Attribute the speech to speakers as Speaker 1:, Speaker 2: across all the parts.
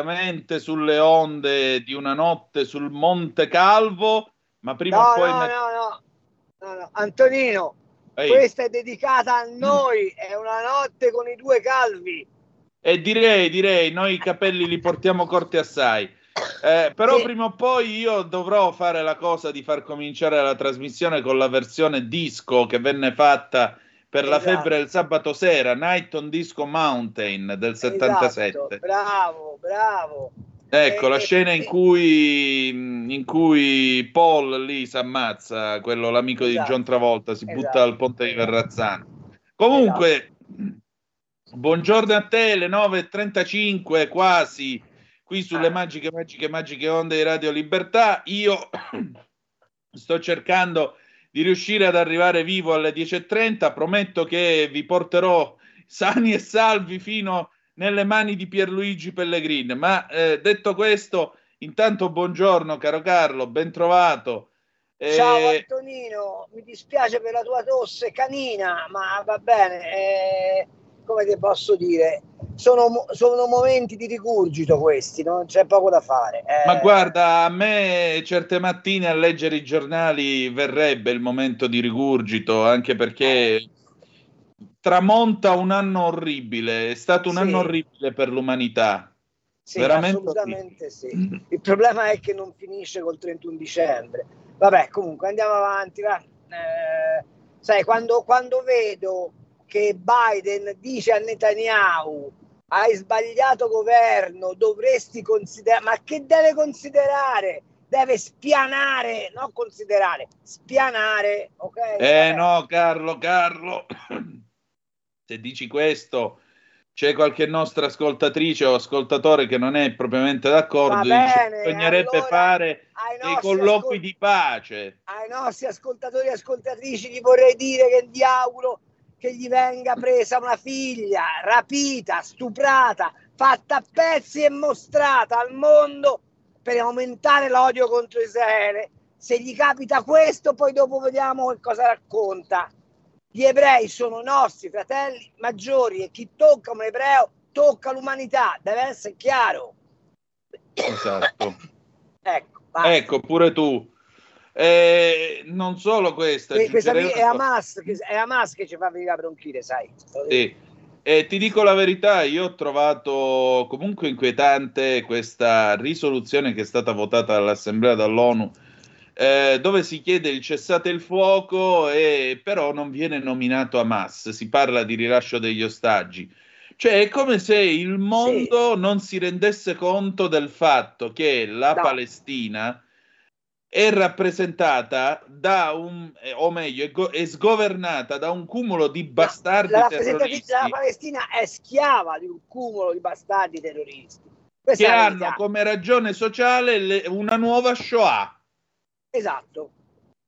Speaker 1: Direttamente sulle onde di una notte sul Monte Calvo, ma prima
Speaker 2: No,
Speaker 1: o poi...
Speaker 2: no,
Speaker 1: me-
Speaker 2: no, no, no, no. Antonino,
Speaker 1: Ehi,
Speaker 2: questa è dedicata a noi, è una notte con i due calvi.
Speaker 1: E direi, direi, noi i capelli li portiamo corti assai. Eh, però
Speaker 2: Sì.
Speaker 1: prima o poi io dovrò fare la cosa di far cominciare la trasmissione con la versione disco che venne fatta per la
Speaker 2: Esatto.
Speaker 1: febbre del sabato sera, Night on Disco Mountain del 77.
Speaker 2: Esatto, bravo, bravo.
Speaker 1: Ecco, la
Speaker 2: Eh,
Speaker 1: scena in cui, in cui Paul lì si ammazza, quello l'amico di
Speaker 2: Esatto.
Speaker 1: John Travolta, si
Speaker 2: Esatto.
Speaker 1: butta dal ponte di Verrazzano. Comunque, buongiorno a te, le 9.35 quasi, qui sulle
Speaker 2: Ah.
Speaker 1: magiche, magiche, magiche onde di Radio Libertà. Io sto cercando di riuscire ad arrivare vivo alle 10.30, prometto che vi porterò sani e salvi fino nelle mani di Pierluigi Pellegrin. Ma eh, detto questo, intanto buongiorno caro Carlo, ben trovato. Eh,
Speaker 2: Ciao Antonino, mi dispiace per la tua tosse canina, ma va bene, eh, come ti posso dire, sono, sono momenti di rigurgito questi, non c'è poco da fare. eh.
Speaker 1: Ma guarda, a me certe mattine a leggere i giornali verrebbe il momento di rigurgito, anche perché tramonta un anno orribile, è stato un
Speaker 2: Sì.
Speaker 1: anno orribile per l'umanità.
Speaker 2: Sì,
Speaker 1: veramente
Speaker 2: assolutamente sì. Il problema è che non finisce col 31 dicembre. Vabbè, comunque andiamo avanti. Va. Eh, sai, quando, quando vedo che Biden dice a Netanyahu hai sbagliato governo, dovresti considerare, ma che deve considerare? Deve spianare, non considerare, spianare, ok?
Speaker 1: Eh
Speaker 2: Vabbè.
Speaker 1: no, Carlo, Carlo, se dici questo, c'è qualche nostra ascoltatrice o ascoltatore che non è propriamente d'accordo,
Speaker 2: bene,
Speaker 1: bisognerebbe
Speaker 2: allora,
Speaker 1: fare dei colloqui
Speaker 2: ascol-
Speaker 1: di pace.
Speaker 2: ai nostri ascoltatori e ascoltatrici gli vorrei dire che gli auguro che gli venga presa una figlia rapita, stuprata, fatta a pezzi e mostrata al mondo per aumentare l'odio contro Israele. Se gli capita questo, poi dopo vediamo che cosa racconta. Gli ebrei sono nostri fratelli maggiori e chi tocca un ebreo tocca l'umanità, deve essere chiaro.
Speaker 1: Esatto.
Speaker 2: Ecco, basta.
Speaker 1: Ecco, pure tu. Eh, non solo questo,
Speaker 2: Que- questa qui
Speaker 1: aggiungerei
Speaker 2: è. Hamas, che, è Hamas che ci fa venire la bronchite, sai.
Speaker 1: Sì. E ti dico la verità, io ho trovato comunque inquietante questa risoluzione che è stata votata dall'Assemblea dall'ONU, eh, dove si chiede il cessate il fuoco e però non viene nominato Hamas, si parla di rilascio degli ostaggi. Cioè è come se il mondo non si rendesse conto del fatto che la
Speaker 2: No.
Speaker 1: Palestina è rappresentata da un, eh, o meglio, è, go- è sgovernata da un cumulo di bastardi
Speaker 2: la
Speaker 1: terroristi
Speaker 2: rappresentatrice della Palestina è schiava di un cumulo di bastardi terroristi. Questa
Speaker 1: che
Speaker 2: la
Speaker 1: hanno come ragione sociale le- una nuova Shoah.
Speaker 2: Esatto.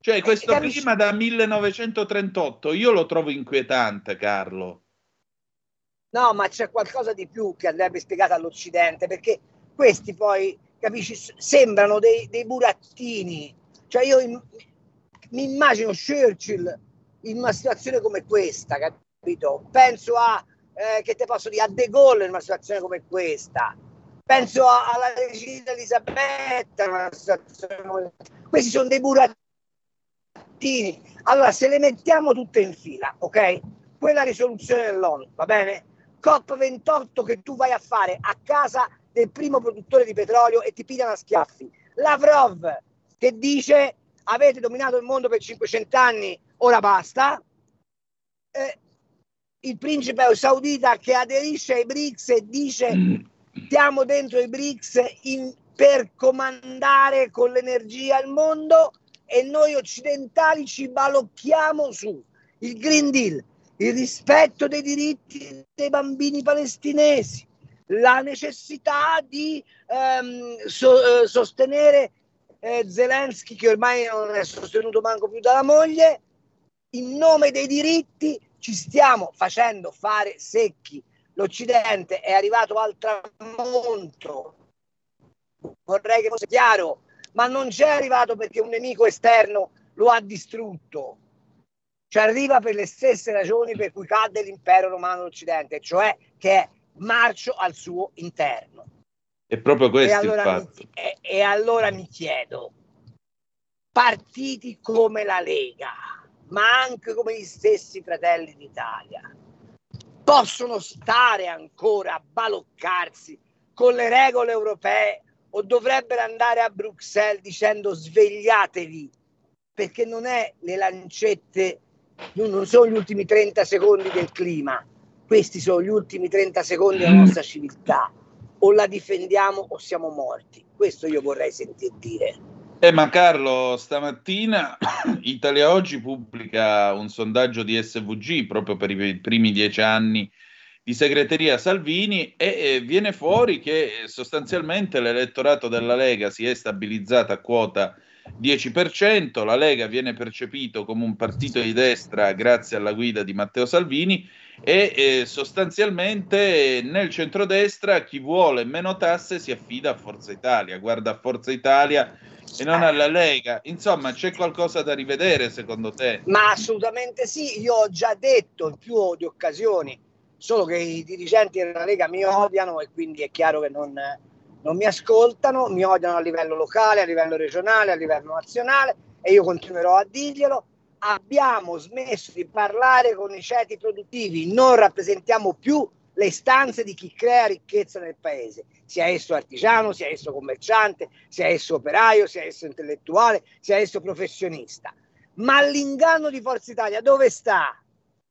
Speaker 1: Cioè, questo
Speaker 2: capisci?
Speaker 1: clima da 1938 io lo trovo inquietante, Carlo.
Speaker 2: No, ma c'è qualcosa di più che andrebbe spiegato all'Occidente, perché questi poi, capisci, sembrano dei, dei burattini. Cioè io im- mi immagino Churchill in una situazione come questa, capito? Penso a, eh, che te posso dire, a De Gaulle in una situazione come questa. Penso a- alla regina Elisabetta in una situazione come Questi sono dei burattini. Allora, se le mettiamo tutte in fila, ok? Quella risoluzione dell'ONU, va bene? COP28 che tu vai a fare a casa del primo produttore di petrolio e ti pigliano a schiaffi. Lavrov che dice avete dominato il mondo per 500 anni, ora basta. Eh, il principe saudita che aderisce ai BRICS e dice siamo dentro i BRICS in per comandare con l'energia il mondo e noi occidentali ci balocchiamo su il Green Deal, il rispetto dei diritti dei bambini palestinesi, la necessità di ehm, so, eh, sostenere eh, Zelensky che ormai non è sostenuto manco più dalla moglie, in nome dei diritti ci stiamo facendo fare secchi. L'Occidente è arrivato al tramonto. Vorrei che fosse chiaro, ma non c'è arrivato perché un nemico esterno lo ha distrutto. Ci arriva per le stesse ragioni per cui cadde l'impero romano d'Occidente, cioè che è marcio al suo interno.
Speaker 1: È proprio questo e allora
Speaker 2: il fatto. Mi, e, e allora mi chiedo, partiti come la Lega, ma anche come gli stessi fratelli d'Italia, possono stare ancora a baloccarsi con le regole europee o dovrebbero andare a Bruxelles dicendo svegliatevi perché non è le lancette, non sono gli ultimi 30 secondi del clima, questi sono gli ultimi 30 secondi della nostra civiltà. O la difendiamo o siamo morti. Questo io vorrei sentir dire.
Speaker 1: Eh, ma Carlo, stamattina Italia Oggi pubblica un sondaggio di SVG proprio per i primi dieci anni di segreteria Salvini e viene fuori che sostanzialmente l'elettorato della Lega si è stabilizzato a quota 10%, la Lega viene percepito come un partito di destra grazie alla guida di Matteo Salvini e eh, sostanzialmente nel centrodestra chi vuole meno tasse si affida a Forza Italia, guarda a Forza Italia e non alla Lega. Insomma, c'è qualcosa da rivedere secondo te?
Speaker 2: Ma assolutamente sì, io ho già detto in più di occasioni solo che i dirigenti della Lega mi odiano e quindi è chiaro che non, non mi ascoltano, mi odiano a livello locale, a livello regionale, a livello nazionale e io continuerò a dirglielo. Abbiamo smesso di parlare con i ceti produttivi, non rappresentiamo più le istanze di chi crea ricchezza nel paese, sia esso artigiano, sia esso commerciante, sia esso operaio, sia esso intellettuale, sia esso professionista. Ma l'inganno di Forza Italia dove sta?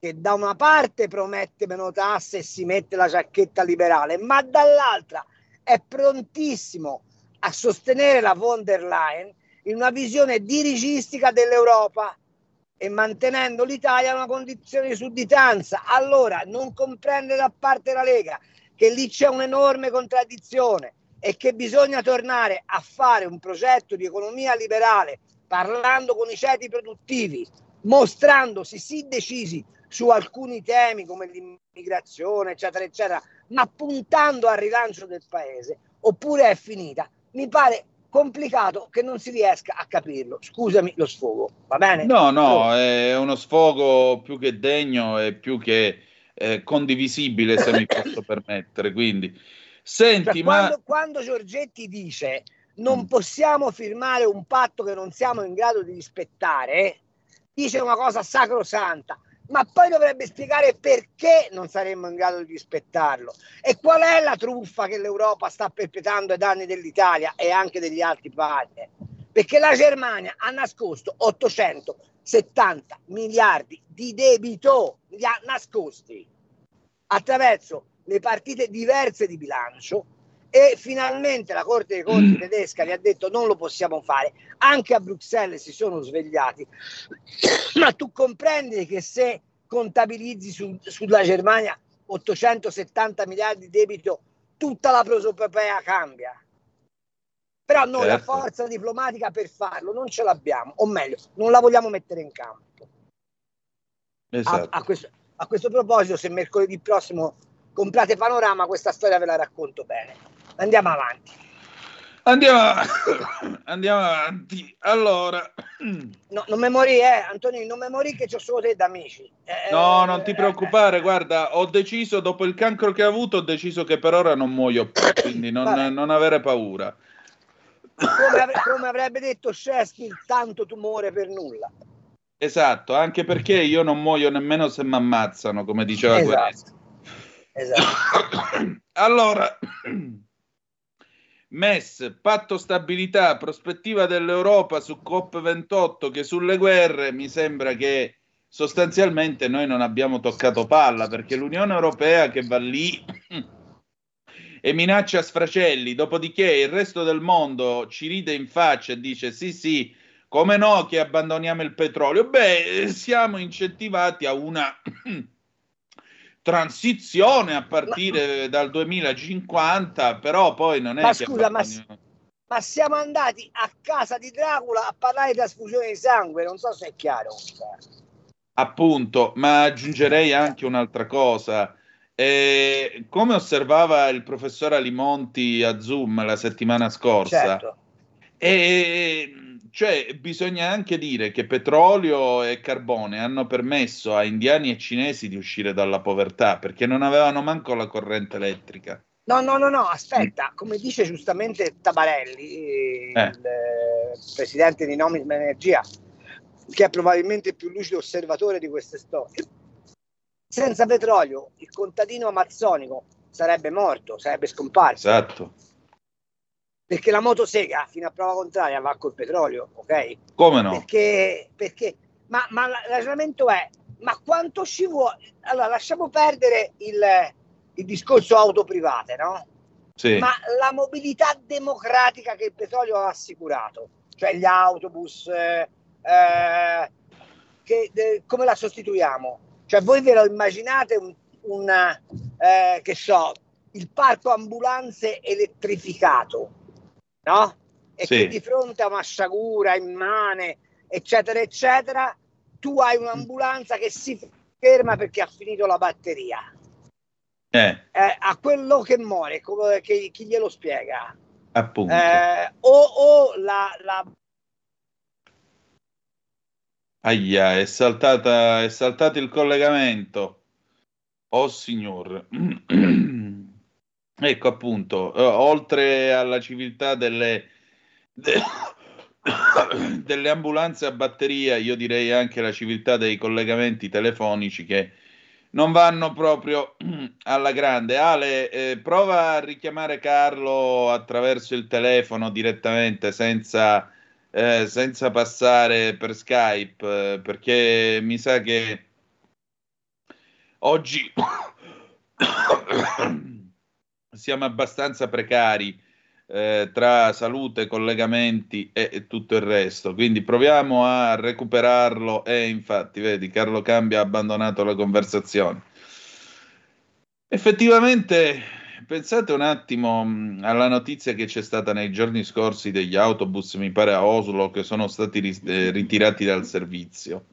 Speaker 2: che da una parte promette meno tasse e si mette la giacchetta liberale, ma dall'altra è prontissimo a sostenere la von der Leyen in una visione dirigistica dell'Europa e mantenendo l'Italia in una condizione di sudditanza. Allora non comprende da parte della Lega che lì c'è un'enorme contraddizione e che bisogna tornare a fare un progetto di economia liberale parlando con i ceti produttivi, mostrandosi sì decisi su alcuni temi come l'immigrazione, eccetera, eccetera, ma puntando al rilancio del paese, oppure è finita. Mi pare complicato che non si riesca a capirlo. Scusami lo sfogo, va bene?
Speaker 1: No, no, è uno sfogo più che degno e più che eh, condivisibile, se mi posso permettere. Quindi, senti,
Speaker 2: cioè,
Speaker 1: ma...
Speaker 2: Quando, quando Giorgetti dice non mm. possiamo firmare un patto che non siamo in grado di rispettare, dice una cosa sacrosanta ma poi dovrebbe spiegare perché non saremmo in grado di rispettarlo e qual è la truffa che l'Europa sta perpetrando ai danni dell'Italia e anche degli altri partner. Perché la Germania ha nascosto 870 miliardi di debito, li ha nascosti attraverso le partite diverse di bilancio e finalmente la Corte dei Conti tedesca gli ha detto non lo possiamo fare, anche a Bruxelles si sono svegliati, ma tu comprendi che se contabilizzi su, sulla Germania 870 miliardi di debito, tutta la prosopopea cambia. Però noi certo. la forza diplomatica per farlo non ce l'abbiamo, o meglio, non la vogliamo mettere in campo. Esatto. A, a, questo, a questo proposito, se mercoledì prossimo comprate Panorama, questa storia ve la racconto bene. Andiamo avanti.
Speaker 1: Andiamo, andiamo avanti. Allora,
Speaker 2: no, non mi morì, eh, Antonio, non mi morì che ho solo te da amici.
Speaker 1: Eh, no, non ti preoccupare, eh, guarda, ho deciso, dopo il cancro che ho avuto, ho deciso che per ora non muoio più, quindi non, non avere paura.
Speaker 2: Come, avre- come, avrebbe detto Shakespeare, tanto tumore per nulla.
Speaker 1: Esatto, anche perché io non muoio nemmeno se mi ammazzano, come diceva esatto. Esatto. allora... MES, patto stabilità, prospettiva dell'Europa su COP28 che sulle guerre mi sembra che sostanzialmente noi non abbiamo toccato palla perché l'Unione Europea che va lì e minaccia sfracelli, dopodiché il resto del mondo ci ride in faccia e dice sì sì, come no che abbandoniamo il petrolio? Beh, siamo incentivati a una transizione a partire ma, dal 2050, però poi non è
Speaker 2: ma scusa, ma, ma, siamo andati a casa di Dracula a parlare di trasfusione di sangue, non so se è chiaro.
Speaker 1: Appunto, ma aggiungerei anche un'altra cosa. Eh, come osservava il professor Alimonti a Zoom la settimana scorsa, certo. eh, cioè, bisogna anche dire che petrolio e carbone hanno permesso a indiani e cinesi di uscire dalla povertà perché non avevano manco la corrente elettrica.
Speaker 2: No, no, no, no, aspetta, come dice giustamente Tabarelli, eh. il eh, presidente di Nomisma Energia, che è probabilmente il più lucido osservatore di queste storie. Senza petrolio il contadino amazzonico sarebbe morto, sarebbe scomparso.
Speaker 1: Esatto.
Speaker 2: Perché la motosega, fino a prova contraria, va col petrolio, ok?
Speaker 1: Come no?
Speaker 2: Perché, perché ma, ma il ragionamento è, ma quanto ci vuole? Allora, lasciamo perdere il, il discorso auto private, no?
Speaker 1: Sì.
Speaker 2: Ma la mobilità democratica che il petrolio ha assicurato, cioè gli autobus, eh, eh, che, de, come la sostituiamo? Cioè voi ve lo immaginate un, un eh, che so, il parco ambulanze elettrificato, no? E sì. che di fronte a una sciagura immane, eccetera, eccetera, tu hai un'ambulanza che si ferma perché ha finito la batteria.
Speaker 1: Eh.
Speaker 2: Eh, a quello che muore, come, che, chi glielo spiega?
Speaker 1: Appunto.
Speaker 2: Eh, o, o la, la
Speaker 1: Aia, è, saltata, è saltato il collegamento. Oh signor. ecco appunto, eh, oltre alla civiltà delle, de, delle ambulanze a batteria, io direi anche la civiltà dei collegamenti telefonici che non vanno proprio alla grande. Ale, eh, prova a richiamare Carlo attraverso il telefono direttamente senza eh, senza passare per Skype, eh, perché mi sa che oggi siamo abbastanza precari eh, tra salute, collegamenti e, e, tutto il resto. Quindi proviamo a recuperarlo e infatti, vedi, Carlo Cambia ha abbandonato la conversazione. Effettivamente pensate un attimo mm, alla notizia che c'è stata nei giorni scorsi degli autobus, mi pare a Oslo, che sono stati eh, ritirati dal servizio.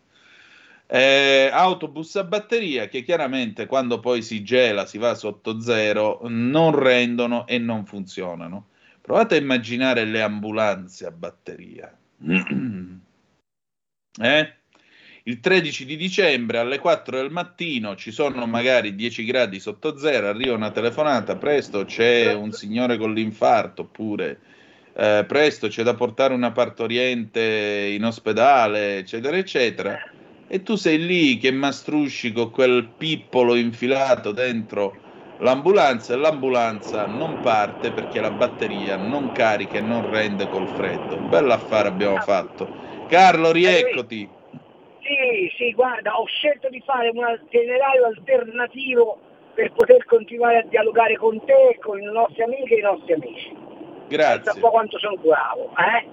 Speaker 1: Eh, autobus a batteria che chiaramente quando poi si gela, si va sotto zero, non rendono e non funzionano. Provate a immaginare le ambulanze a batteria. eh? il 13 di dicembre alle 4 del mattino ci sono magari 10 gradi sotto zero, arriva una telefonata, presto c'è un signore con l'infarto, oppure eh, presto c'è da portare una partoriente in ospedale, eccetera, eccetera, e tu sei lì che mastrusci con quel pippolo infilato dentro l'ambulanza e l'ambulanza non parte perché la batteria non carica e non rende col freddo. Bell'affare abbiamo fatto. Carlo, rieccoti.
Speaker 2: Sì, sì, guarda, ho scelto di fare un itinerario alternativo per poter continuare a dialogare con te, con le nostre amiche e i nostri amici.
Speaker 1: Grazie.
Speaker 2: Pensa un po' quanto sono bravo, eh?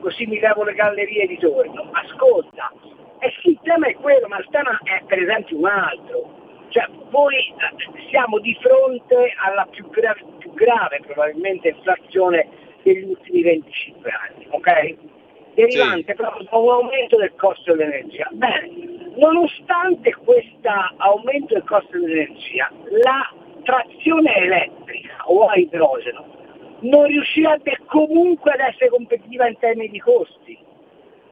Speaker 2: Così mi levo le gallerie di torno. Ascolta, eh sì, il tema è quello, ma il tema è per esempio un altro. Cioè, voi eh, siamo di fronte alla più, gra- più grave probabilmente inflazione degli ultimi 25 anni, ok? derivante sì. proprio da un aumento del costo dell'energia. Bene, nonostante questo aumento del costo dell'energia, la trazione elettrica o a idrogeno non riuscirebbe comunque ad essere competitiva in termini di costi.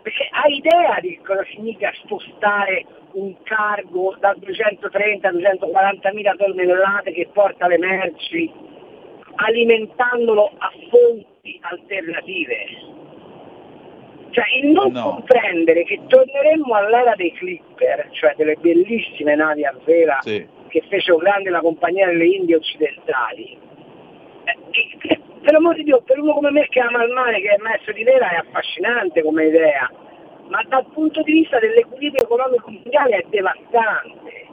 Speaker 2: Perché hai idea di cosa significa spostare un cargo da 230 a 240 mila tonnellate che porta le merci alimentandolo a fonti alternative? Cioè il non no. comprendere che torneremmo all'era dei clipper, cioè delle bellissime navi a vela sì. che fecero grande la compagnia delle Indie occidentali, eh, per amor di Dio, per uno come me che ama il mare, che è maestro di vela, è affascinante come idea, ma dal punto di vista dell'equilibrio economico mondiale è devastante.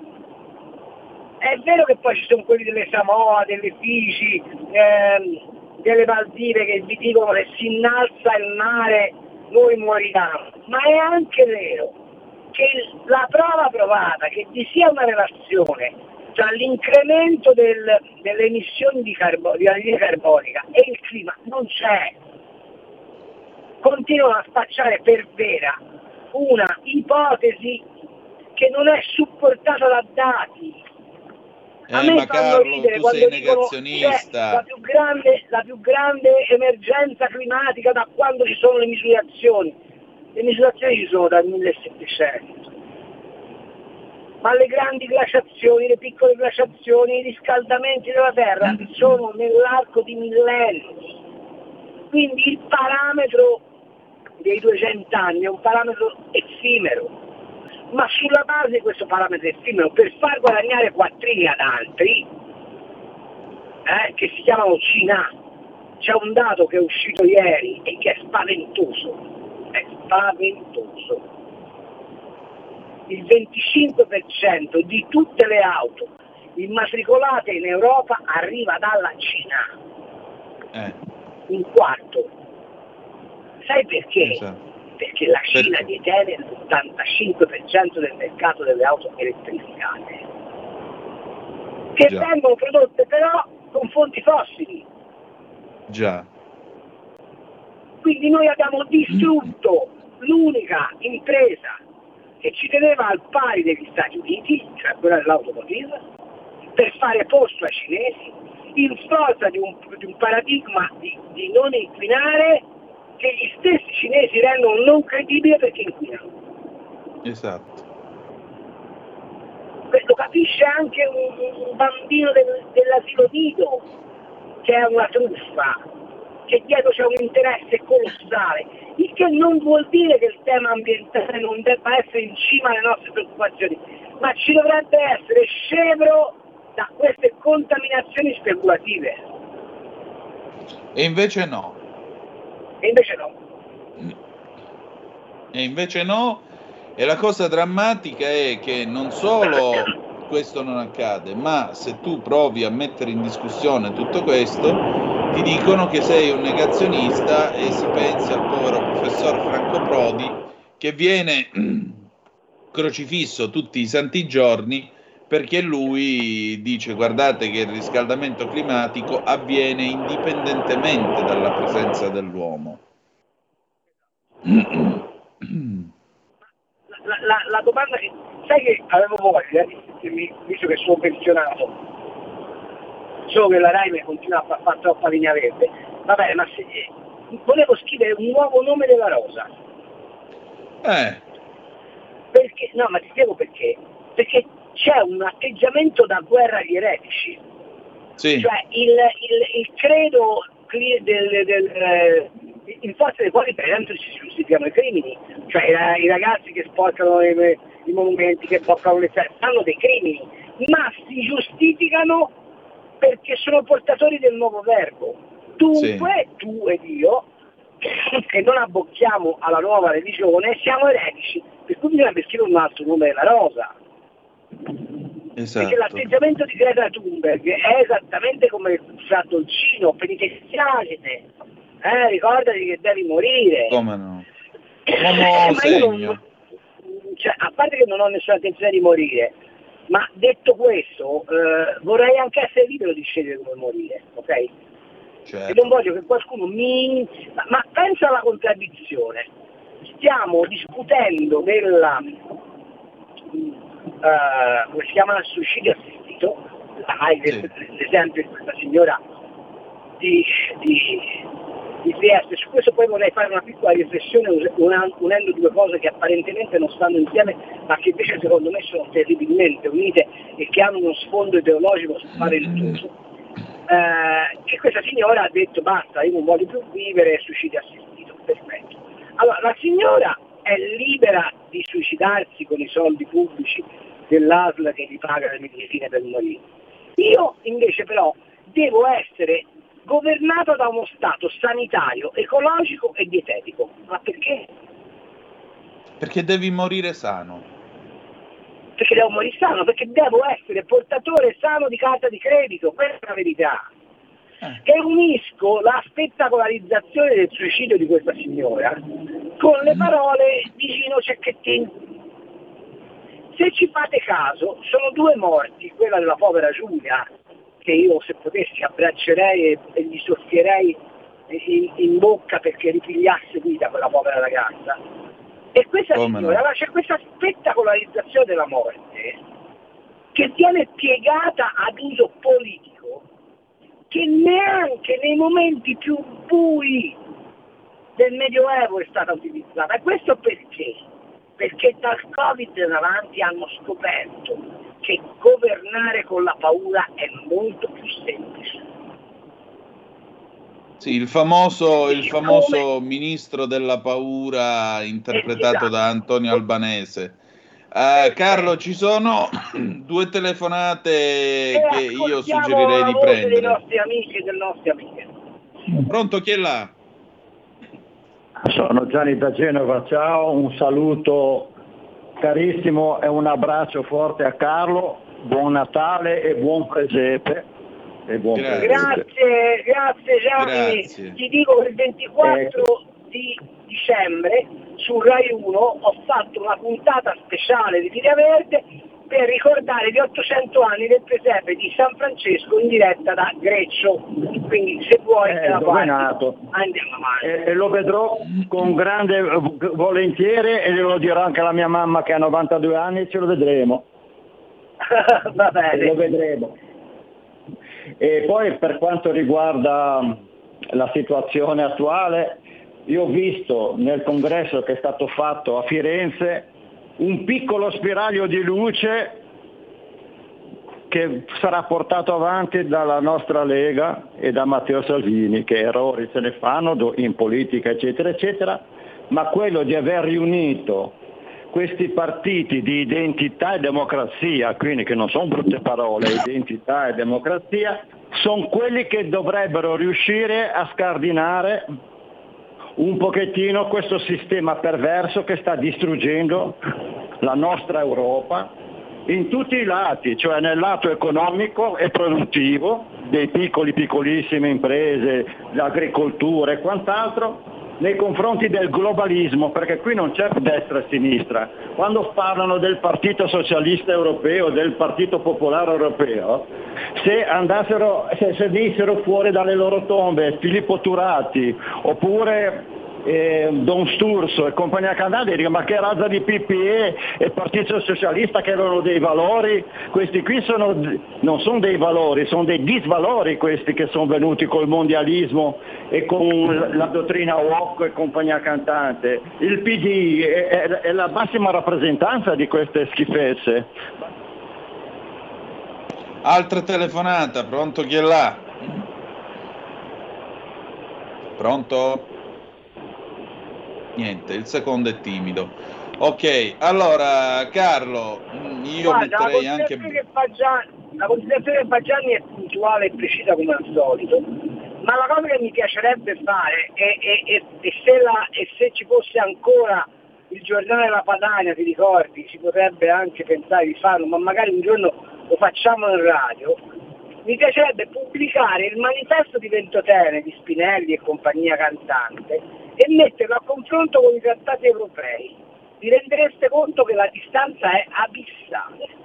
Speaker 3: è vero che poi ci sono quelli delle Samoa, delle Fiji, ehm, delle Maldive che vi dicono che si innalza il mare noi moriamo, ma è anche vero che la prova provata che vi sia una relazione tra l'incremento del, delle emissioni di, carbo, di anidride carbonica e il clima non c'è. Continuano a spacciare per vera una ipotesi che non è supportata da dati.
Speaker 1: A eh, me fanno Carlo, ridere quando dicono
Speaker 3: che la più, grande, la più grande emergenza climatica da quando ci sono le misurazioni. Le misurazioni ci sono dal 1700 ma le grandi glaciazioni, le piccole glaciazioni, i riscaldamenti della Terra sono nell'arco di millenni. Quindi il parametro dei 200 anni è un parametro effimero, ma sulla base di questo parametro effimero, per far guadagnare quattrini ad altri, eh, che si chiamano Cina, c'è un dato che è uscito ieri e che è spaventoso, è spaventoso il 25% di tutte le auto immatricolate in Europa arriva dalla Cina. Eh. Un quarto. Sai perché? Esatto. Perché la Cina perché? detiene l'85% del mercato delle auto elettrificate, che Già. vengono prodotte però con fonti fossili.
Speaker 1: Già.
Speaker 3: Quindi noi abbiamo distrutto l'unica impresa che ci teneva al pari degli Stati Uniti, cioè quella dell'automotive, per fare posto ai cinesi, in forza di un, di un paradigma di, di, non inquinare che gli stessi cinesi rendono non credibile perché inquinano.
Speaker 1: Esatto.
Speaker 3: Questo capisce anche un, un bambino del, dell'asilo nido, che è una truffa, che dietro c'è un interesse colossale, il che non vuol dire che il tema ambientale non debba essere in cima alle nostre preoccupazioni, ma ci dovrebbe essere scevro da queste contaminazioni speculative.
Speaker 1: E invece no.
Speaker 3: E invece no.
Speaker 1: E invece no. E la cosa drammatica è che non solo questo non accade, ma se tu provi a mettere in discussione tutto questo, ti dicono che sei un negazionista e si pensa al povero professor Franco Prodi che viene crocifisso tutti i santi giorni perché lui dice guardate che il riscaldamento climatico avviene indipendentemente dalla presenza dell'uomo.
Speaker 3: La, la, la domanda sai che avevo voglia, visto che sono pensionato, so che la Rai continua a fare troppa linea verde, va bene, ma se, eh, volevo scrivere un nuovo nome della rosa.
Speaker 1: Eh.
Speaker 3: Perché, no, ma ti spiego perché. Perché c'è un atteggiamento da guerra agli eretici.
Speaker 1: Sì.
Speaker 3: Cioè il, il, il credo del, del, eh, in forza dei quali per esempio si giustificano i crimini, cioè i, i ragazzi che sporcano i, i monumenti, che toccano le feste, fanno dei crimini, ma si giustificano perché sono portatori del nuovo verbo. Dunque, sì. tu ed io, che non abbocchiamo alla nuova religione, siamo eretici, per cui bisogna scrivere un altro nome della rosa.
Speaker 1: Esatto.
Speaker 3: Perché l'atteggiamento di Greta Thunberg è esattamente come fra dolcino, penitenziale. Eh, ricordati che devi morire.
Speaker 1: Come no? Come segno. Non,
Speaker 3: cioè, a parte che non ho nessuna intenzione di morire, ma detto questo, eh, vorrei anche essere libero di scegliere come morire, ok?
Speaker 1: Certo.
Speaker 3: E non voglio che qualcuno mi... Ma, ma pensa alla contraddizione. Stiamo discutendo della... Uh, come si chiama il suicidio assistito, hai sì. l'esempio di questa signora di, di di Trieste. Su questo poi vorrei fare una piccola riflessione unendo due cose che apparentemente non stanno insieme, ma che invece secondo me sono terribilmente unite e che hanno uno sfondo ideologico tutto. Eh, che questa signora ha detto basta, io non voglio più vivere suicidio assistito, perfetto. Allora, la signora è libera di suicidarsi con i soldi pubblici dell'ASL che gli paga le medicine per morire. Io invece però devo essere governato da uno Stato sanitario, ecologico e dietetico. Ma perché?
Speaker 1: Perché devi morire sano.
Speaker 3: perché devo morire sano, perché devo essere portatore sano di carta di credito, questa è la verità. Eh. E unisco la spettacolarizzazione del suicidio di questa signora con le mm. parole di Gino Cecchettin. Se ci fate caso, sono due morti, quella della povera Giulia, che io se potessi abbraccerei e, e gli soffierei in, in, bocca perché ripigliasse vita quella povera ragazza. E questa Come signora, no? c'è questa spettacolarizzazione della morte che viene piegata ad uso politico che neanche nei momenti più bui del Medioevo è stata utilizzata. E questo perché? Perché dal Covid in avanti hanno scoperto che governare con la paura è molto più semplice.
Speaker 1: Sì, il famoso, il famoso ministro della paura interpretato esatto. da Antonio Albanese. Uh, Carlo, ci sono due telefonate e che io suggerirei di prendere.
Speaker 3: dei nostri amici e delle nostre amiche.
Speaker 1: Pronto, chi è là?
Speaker 4: Sono Gianni da Genova, ciao, un saluto carissimo e un abbraccio forte a Carlo, buon Natale e buon presepe.
Speaker 3: E buon grazie. grazie, grazie Gianni. Grazie. Ti dico che il 24 eh. di dicembre su Rai 1 ho fatto una puntata speciale di Via Verde per ricordare gli 800 anni del presepe di San Francesco in diretta da Greccio. Quindi se vuoi
Speaker 4: eh, la parte, nato. andiamo avanti. E, e, lo vedrò con grande volentieri e lo dirò anche alla mia mamma che ha 92 anni e ce lo vedremo.
Speaker 3: Va bene.
Speaker 4: Lo vedremo. E poi per quanto riguarda la situazione attuale, io ho visto nel congresso che è stato fatto a Firenze un piccolo spiraglio di luce che sarà portato avanti dalla nostra Lega e da Matteo Salvini, che errori se ne fanno in politica, eccetera, eccetera, ma quello di aver riunito questi partiti di identità e democrazia, quindi che non sono brutte parole, identità e democrazia, sono quelli che dovrebbero riuscire a scardinare un pochettino questo sistema perverso che sta distruggendo la nostra Europa in tutti i lati, cioè nel lato economico e produttivo dei piccoli piccolissime imprese, l'agricoltura e quant'altro, nei confronti del globalismo, perché qui non c'è destra e sinistra. Quando parlano del Partito Socialista Europeo, del Partito Popolare Europeo, se andassero, se, se fuori dalle loro tombe Filippo Turati oppure eh, Don Sturzo e compagnia cantante dicono ma che razza di PPE e Partito Socialista che avevano dei valori, questi qui sono, non sono dei valori, sono dei disvalori questi che sono venuti col mondialismo e con la dottrina WOC e compagnia cantante. Il PD è, è, è la massima rappresentanza di queste schifezze.
Speaker 1: Altra telefonata, pronto chi è là? Pronto? Niente, il secondo è timido. Ok, allora Carlo, mm, io Guarda, metterei anche...
Speaker 3: Baggiani, la considerazione del Baggiani è puntuale e precisa come al solito, ma la cosa che mi piacerebbe fare è, è, è, è se, la, se, ci fosse ancora il giornale della Padania, ti ricordi, si potrebbe anche pensare di farlo, ma magari un giorno lo facciamo in radio, mi piacerebbe pubblicare il manifesto di Ventotene di Spinelli e compagnia cantante e metterlo a confronto con i trattati europei. Vi rendereste conto che la distanza è abissale.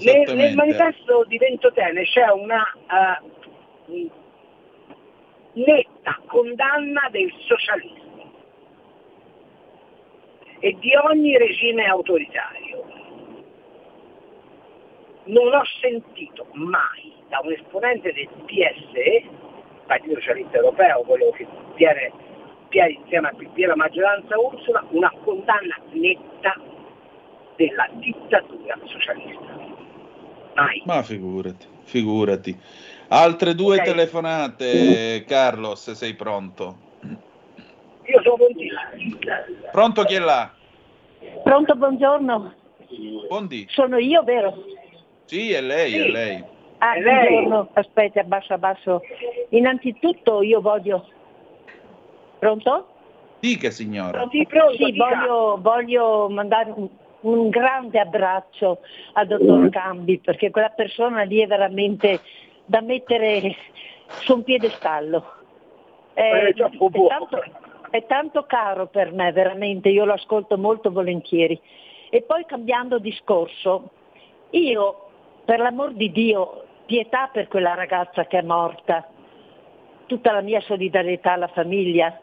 Speaker 3: Nel, nel, manifesto di Ventotene c'è una uh, netta condanna del socialismo e di ogni regime autoritario non ho sentito mai da un esponente del PSE, Partito Socialista Europeo, quello che tiene, tiene insieme a PP la maggioranza Ursula, una condanna netta della dittatura socialista. Mai.
Speaker 1: Ma figurati, figurati. Altre due okay. telefonate, Carlo, se sei pronto.
Speaker 3: Io sono prontissimo.
Speaker 1: Pronto chi è là?
Speaker 5: Pronto, buongiorno.
Speaker 1: Buondì.
Speaker 5: Sono io, vero?
Speaker 1: Sì, è lei, sì. è lei.
Speaker 5: Ah, è buongiorno, aspetta, abbasso, abbasso. Innanzitutto io voglio... Pronto?
Speaker 1: Dica signora.
Speaker 5: Pronti, pronto, sì, voglio, voglio, mandare un, un grande abbraccio al dottor Cambi perché quella persona lì è veramente da mettere su un piedestallo. È,
Speaker 3: Eh,
Speaker 5: è,
Speaker 3: può.
Speaker 5: tanto, è tanto caro per me, veramente, io lo ascolto molto volentieri. E poi cambiando discorso, io, per l'amor di Dio, pietà per quella ragazza che è morta, tutta la mia solidarietà alla famiglia,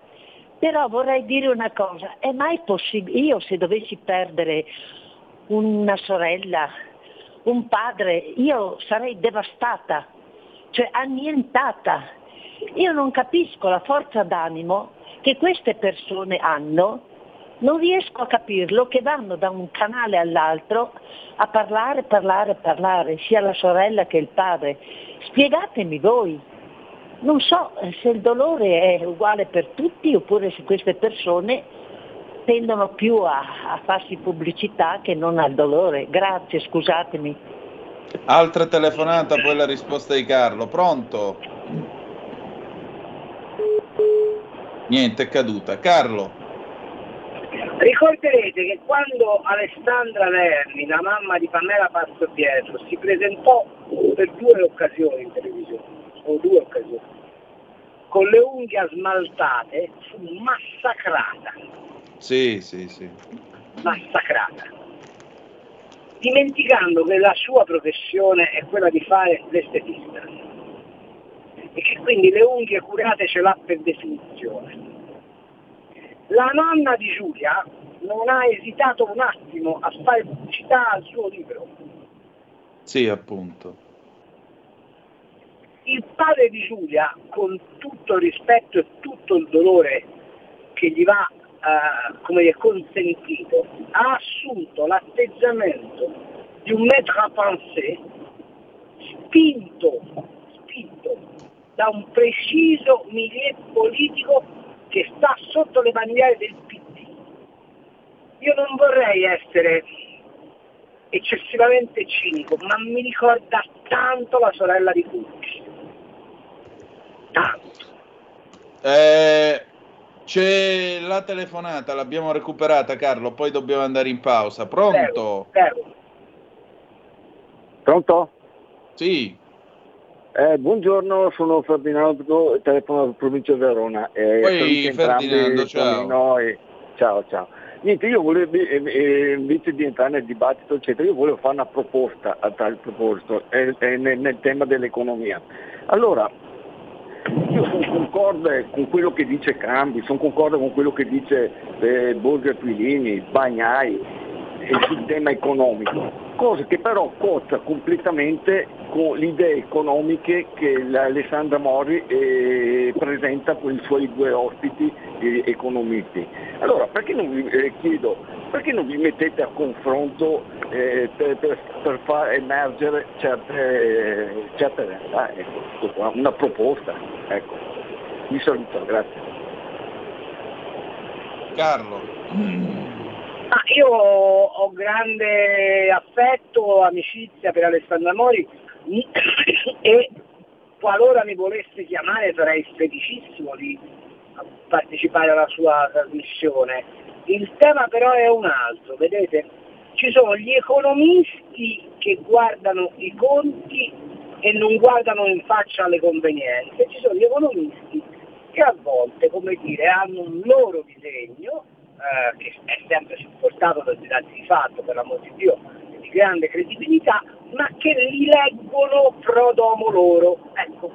Speaker 5: però vorrei dire una cosa, è mai possibile, io se dovessi perdere una sorella, un padre, io sarei devastata, cioè annientata. Io non capisco la forza d'animo che queste persone hanno, non riesco a capirlo, che vanno da un canale all'altro a parlare, parlare, parlare, sia la sorella che il padre. Spiegatemi voi. Non so eh, se il dolore è uguale per tutti oppure se queste persone tendono più a, a farsi pubblicità che non al dolore. Grazie, scusatemi.
Speaker 1: Altra telefonata, poi la risposta di Carlo. Pronto? Niente, è caduta. Carlo,
Speaker 3: Ricorderete che quando Alessandra Verni, la mamma di Pamela Passo Pietro, si presentò per due occasioni in televisione, o due occasioni, con le unghie smaltate, fu massacrata,
Speaker 1: sì, sì, sì.
Speaker 3: massacrata, dimenticando che la sua professione è quella di fare l'estetista e che quindi le unghie curate ce l'ha per definizione. La nonna di Giulia non ha esitato un attimo a fare pubblicità al suo libro.
Speaker 1: Sì, appunto.
Speaker 3: Il padre di Giulia, con tutto il rispetto e tutto il dolore che gli va eh, come gli è consentito, ha assunto l'atteggiamento di un maître à penser spinto, spinto da un preciso milieu politico che sta sotto le bandiere del PD. Io non vorrei essere eccessivamente cinico, ma mi ricorda tanto la sorella di Cucci. Tanto.
Speaker 1: Eh, c'è la telefonata, l'abbiamo recuperata, Carlo. Poi dobbiamo andare in pausa. Pronto?
Speaker 3: Prego, prego.
Speaker 6: Pronto?
Speaker 1: Sì,
Speaker 6: Eh, buongiorno, sono Ferdinando, telefono dalla provincia di Verona. Eh,
Speaker 1: Poi, Ferdinando, ciao.
Speaker 6: E- Ciao, ciao. Niente, io volevo, eh, eh, invece di entrare nel dibattito, eccetera, io volevo fare una proposta a tal proposito, eh, eh, nel, nel tema dell'economia. Allora, io sono concorde con quello che dice Cambi, sono concorde con quello che dice eh, Borghi Aquilini, Bagnai eh, sul tema economico, cosa che però cozza completamente con le idee economiche che Alessandra Mori eh, presenta con i suoi due ospiti eh, economisti. Allora, perché non vi eh, chiedo, perché non vi mettete a confronto eh, per, per- per far emergere certe, certe realtà? Ecco, una proposta. Ecco. Vi saluto, grazie.
Speaker 1: Carlo.
Speaker 3: Ah, io ho grande affetto, amicizia per Alessandra Mori e qualora mi volesse chiamare sarei felicissimo di partecipare alla sua trasmissione. Il tema però è un altro, vedete? Ci sono gli economisti che guardano i conti e non guardano in faccia alle convenienze, ci sono gli economisti che a volte, come dire, hanno un loro disegno, eh, che è sempre supportato da dati di fatto, per l'amor di Dio, di grande credibilità, ma che li leggono pro domo loro. Ecco,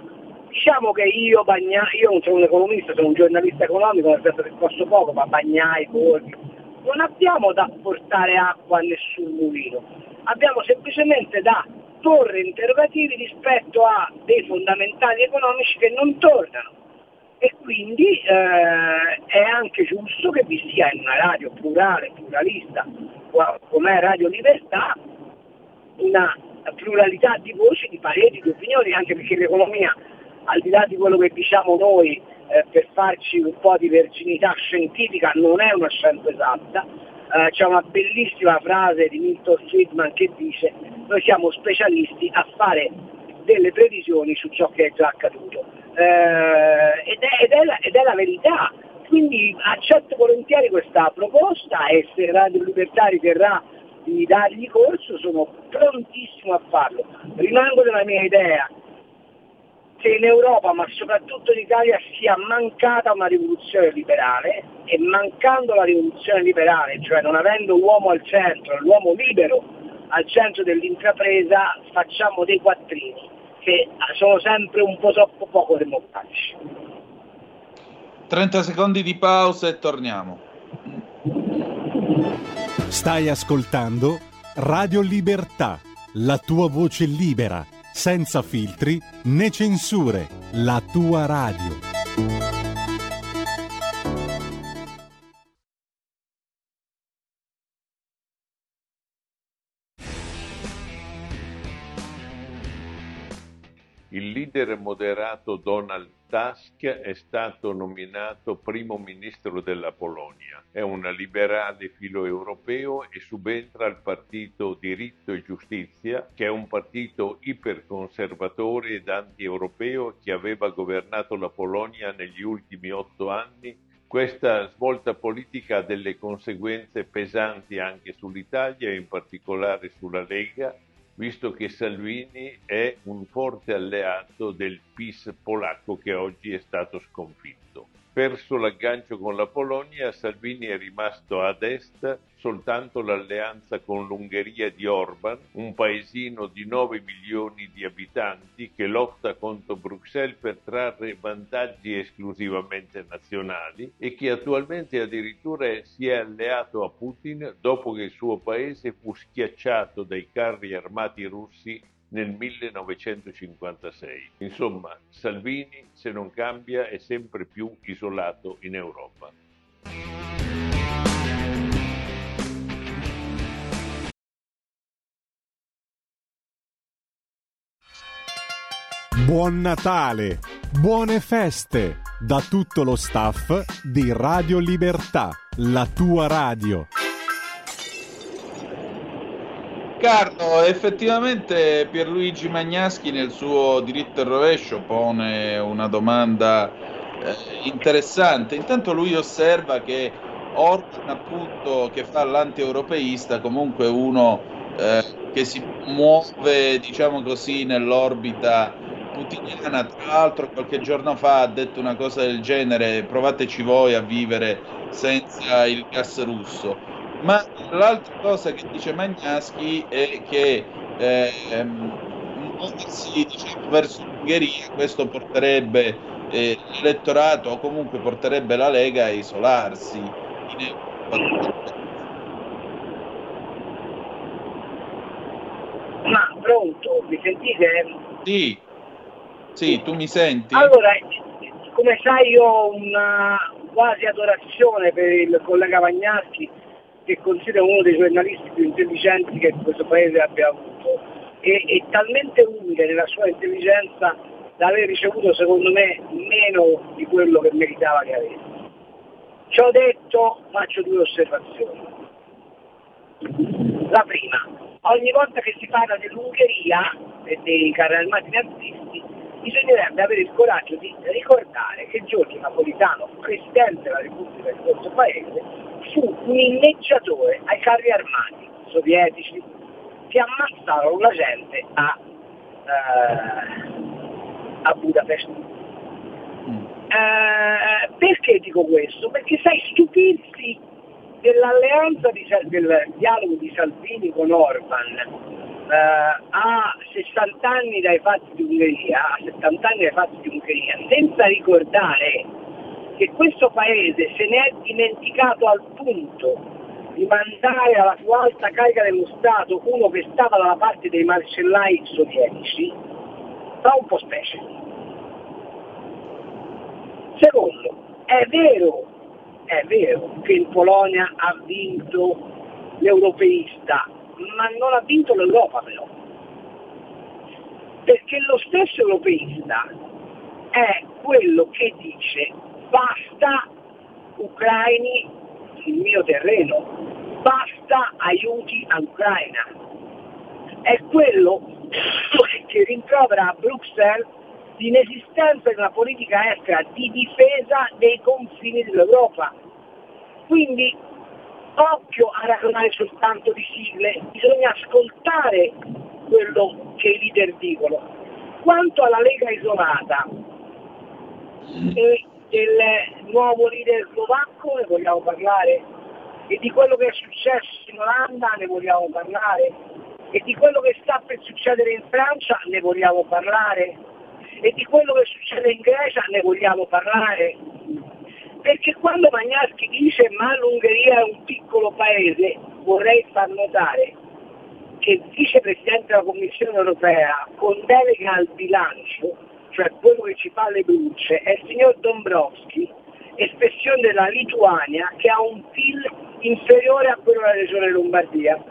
Speaker 3: diciamo che io, Bagnai, io non sono un economista, sono un giornalista economico, nel senso che posso poco, ma Bagnai, Borghi, non abbiamo da portare acqua a nessun mulino, abbiamo semplicemente da porre interrogativi rispetto a dei fondamentali economici che non tornano e quindi eh, è anche giusto che vi sia in una radio plurale, pluralista, come Radio Libertà, una pluralità di voci, di pareri, di opinioni, anche perché l'economia, al di là di quello che diciamo noi eh, per farci un po' di verginità scientifica, non è una scienza esatta. Eh, c'è una bellissima frase di Milton Friedman che dice noi siamo specialisti a fare delle previsioni su ciò che è già accaduto. Eh, ed, è, ed è la, ed è la verità. Quindi accetto volentieri questa proposta e se Radio Libertà riterrà di dargli corso, sono prontissimo a farlo. Rimango della mia idea che in Europa, ma soprattutto in Italia, sia mancata una rivoluzione liberale e mancando la rivoluzione liberale, cioè non avendo l'uomo al centro, l'uomo libero al centro dell'intrapresa, facciamo dei quattrini che sono sempre un po' troppo poco democratici.
Speaker 1: 30 secondi di pausa e torniamo.
Speaker 7: Stai ascoltando Radio Libertà, la tua voce libera senza filtri né censure, la tua radio.
Speaker 8: Leader moderato Donald Tusk è stato nominato primo ministro della Polonia. È un liberale filoeuropeo e subentra al partito Diritto e Giustizia, che è un partito iperconservatore ed anti-europeo che aveva governato la Polonia negli ultimi otto anni questa svolta politica ha delle conseguenze pesanti anche sull'Italia e in particolare sulla Lega, visto che Salvini è un forte alleato del PIS polacco che oggi è stato sconfitto. Perso l'aggancio con la Polonia, Salvini è rimasto ad est soltanto l'alleanza con l'Ungheria di Orban, un paesino di 9 milioni di abitanti che lotta contro Bruxelles per trarre vantaggi esclusivamente nazionali e che attualmente addirittura si è alleato a Putin dopo che il suo paese fu schiacciato dai carri armati russi nel 1956. Insomma, Salvini, se non cambia, è sempre più isolato in Europa.
Speaker 7: Buon Natale, buone feste da tutto lo staff di Radio Libertà, la tua radio.
Speaker 1: Carlo, effettivamente Pierluigi Magnaschi nel suo diritto al rovescio pone una domanda eh, interessante. Intanto lui osserva che Orban, appunto, che fa l'anti-europeista, comunque uno eh, che si muove, diciamo così, nell'orbita putiniana. Tra l'altro, qualche giorno fa ha detto una cosa del genere: provateci voi a vivere senza il gas russo. Ma l'altra cosa che dice Magnaschi è che eh, muoversi diciamo, verso l'Ungheria, questo porterebbe eh, l'elettorato o comunque porterebbe la Lega a isolarsi in Europa.
Speaker 3: Ma pronto, mi sentite?
Speaker 1: Sì, sì, tu mi senti?
Speaker 3: Allora, come sai io ho una quasi adorazione per il collega Magnaschi che considero uno dei giornalisti più intelligenti che questo paese abbia avuto e, e talmente umile nella sua intelligenza da aver ricevuto secondo me meno di quello che meritava che avesse. Ciò detto faccio due osservazioni. La prima, ogni volta che si parla dell'Ungheria e dei carri armati nazisti bisognerebbe avere il coraggio di ricordare che Giorgio Napolitano, Presidente della Repubblica di questo Paese, fu un inneggiatore ai carri armati sovietici che ammazzarono la gente a, eh, a Budapest. Mm. Eh, perché dico questo? Perché sai stupirsi dell'alleanza di, del dialogo di Salvini con Orban eh, a 60 anni dai fatti di Ungheria, a 70 anni dai fatti di Ungheria, senza ricordare che questo paese se ne è dimenticato al punto di mandare alla più alta carica dello Stato uno che stava dalla parte dei marcellai sovietici, fa un po' specie. Secondo, è vero, è vero che in Polonia ha vinto l'europeista, ma non ha vinto l'Europa però. Perché lo stesso europeista è quello che dice basta ucraini sul mio terreno, basta aiuti all'Ucraina. È quello che rimprovera a Bruxelles l'inesistenza di una politica estera di difesa dei confini dell'Europa. Quindi occhio a ragionare soltanto di sigle, bisogna ascoltare quello che i leader dicono. Quanto alla Lega isolata e del nuovo leader slovacco ne vogliamo parlare? E di quello che è successo in Olanda ne vogliamo parlare? E di quello che sta per succedere in Francia ne vogliamo parlare? E di quello che succede in Grecia ne vogliamo parlare? Perché quando Magnaschi dice ma l'Ungheria è un piccolo paese vorrei far notare che il vicepresidente della Commissione europea con delega al bilancio cioè quello che ci fa le brucie, è il signor Dombrovski, espressione della Lituania che ha un PIL inferiore a quello della regione Lombardia.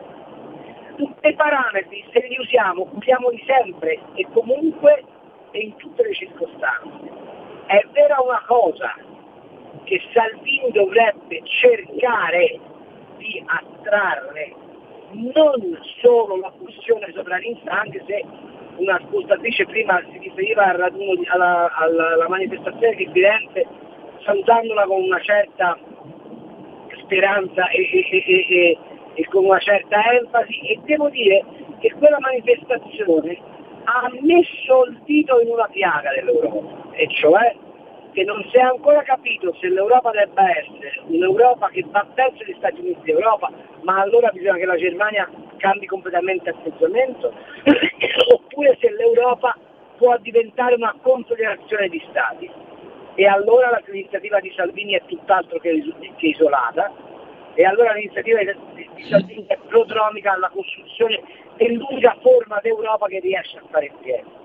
Speaker 3: Tutti i parametri, se li usiamo, usiamoli sempre e comunque e in tutte le circostanze. È vera una cosa che Salvini dovrebbe cercare di attrarre non solo la questione sovranista, anche se una ascoltatrice prima si riferiva al raduno di, alla, alla, alla, manifestazione di Firenze salutandola con una certa speranza e, e, e, e, con una certa enfasi. E devo dire che quella manifestazione ha messo il dito in una piaga dell'Europa e cioè che non si è ancora capito se l'Europa debba essere un'Europa che va verso gli Stati Uniti d'Europa, ma allora bisogna che la Germania cambi completamente atteggiamento, oppure se l'Europa può diventare una confederazione di Stati. E allora l'iniziativa di Salvini è tutt'altro che, che isolata, e allora l'iniziativa di Salvini è prodromica alla costruzione dell'unica forma d'Europa che riesce a stare in piedi.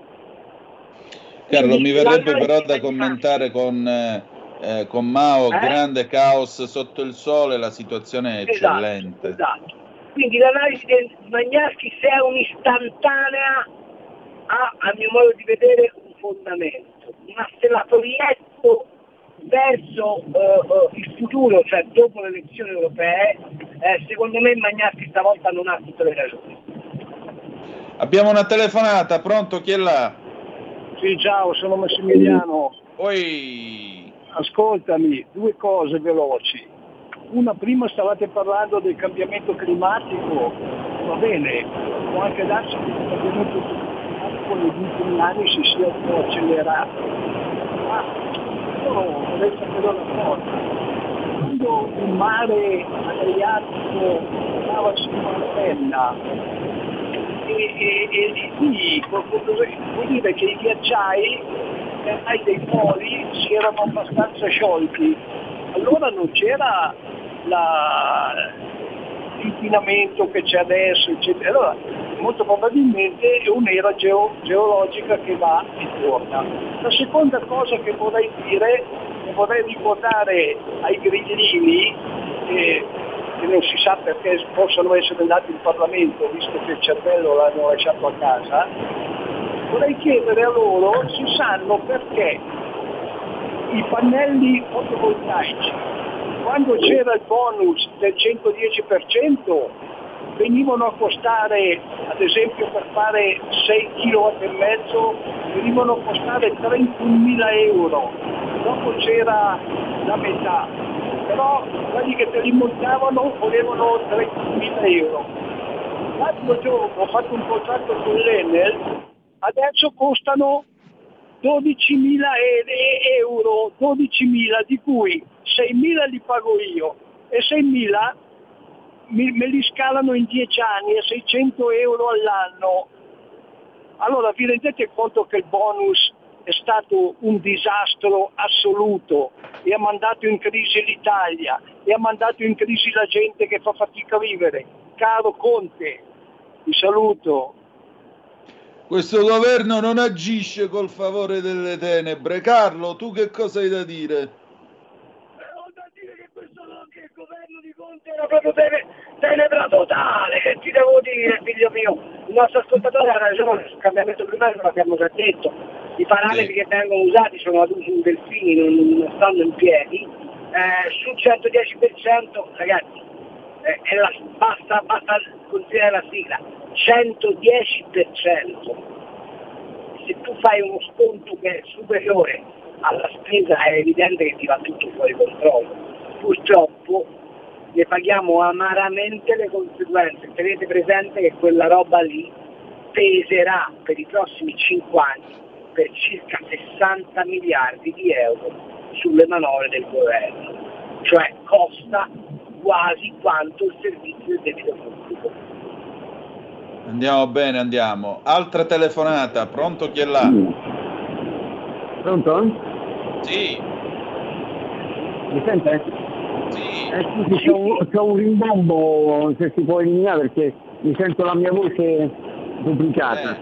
Speaker 1: Carlo, mi verrebbe però da commentare con, eh, con Mao, eh? grande caos sotto il sole, la situazione è esatto, eccellente.
Speaker 3: Esatto. Quindi l'analisi di Magnaschi, se è un'istantanea, ha a mio modo di vedere un fondamento, ma se la proietto verso uh, uh, il futuro, cioè dopo le elezioni europee, eh, secondo me Magnaschi stavolta non ha tutte le ragioni.
Speaker 1: Abbiamo una telefonata, pronto? Chi è là?
Speaker 9: Sì, ciao, sono Massimiliano.
Speaker 1: Poi...
Speaker 9: Ascoltami, due cose veloci. Una prima stavate parlando del cambiamento climatico, va bene, può anche darsi che il cambiamento climatico negli ultimi anni si sia un po' accelerato. Ma io vorrei sapere una cosa. Quando il mare Adriatico stava su penna, e, lì vuol dire che i ghiacciai eh, dei poli si erano abbastanza sciolti, allora non c'era la, l'inquinamento che c'è adesso, eccetera. Allora, molto probabilmente è un'era geo, geologica che va e torna. La seconda cosa che vorrei dire, vorrei ricordare ai grillini, eh, che non si sa perché possono essere andati in Parlamento, visto che il cervello l'hanno lasciato a casa, vorrei chiedere a loro se sanno perché i pannelli fotovoltaici, quando c'era il bonus del 110%, venivano a costare, ad esempio per fare 6 kW e mezzo, venivano a costare 31.000 euro, dopo c'era la metà, però quelli che te li montavano volevano 30.000 euro. L'altro giorno ho fatto un contratto con l'Enel, adesso costano 12.000 euro, 12.000 di cui 6.000 li pago io e 6.000 me li scalano in 10 anni a 600 euro all'anno. Allora vi rendete conto che il bonus è stato un disastro assoluto e ha mandato in crisi l'Italia e ha mandato in crisi la gente che fa fatica a vivere. Caro Conte, ti saluto.
Speaker 1: Questo governo non agisce col favore delle tenebre. Carlo, tu che cosa hai da dire?
Speaker 3: Eh, ho da dire che questo che il governo di Conte era proprio tenebra totale, che ti devo dire, figlio mio. Il nostro ascoltatore ha ragione, sul cambiamento climatico l'abbiamo già detto i parametri sì. che vengono usati sono ad uso delfini, non, non stanno in piedi, eh, sul 110% ragazzi eh, la, basta, basta considerare la sigla, 110%. Se tu fai uno sconto che è superiore alla spesa è evidente che ti va tutto fuori controllo. Purtroppo ne paghiamo amaramente le conseguenze. Tenete presente che quella roba lì peserà per i prossimi 5 anni per circa 60 miliardi di euro sulle manovre del governo, cioè costa quasi quanto il servizio del debito pubblico.
Speaker 1: Andiamo bene, andiamo. Altra telefonata, pronto chi è là?
Speaker 10: Pronto?
Speaker 1: Sì.
Speaker 10: Mi sente?
Speaker 1: Sì.
Speaker 10: Eh, scusi, c'ho un, c'ho un rimbombo, se si può eliminare perché mi sento la mia voce duplicata.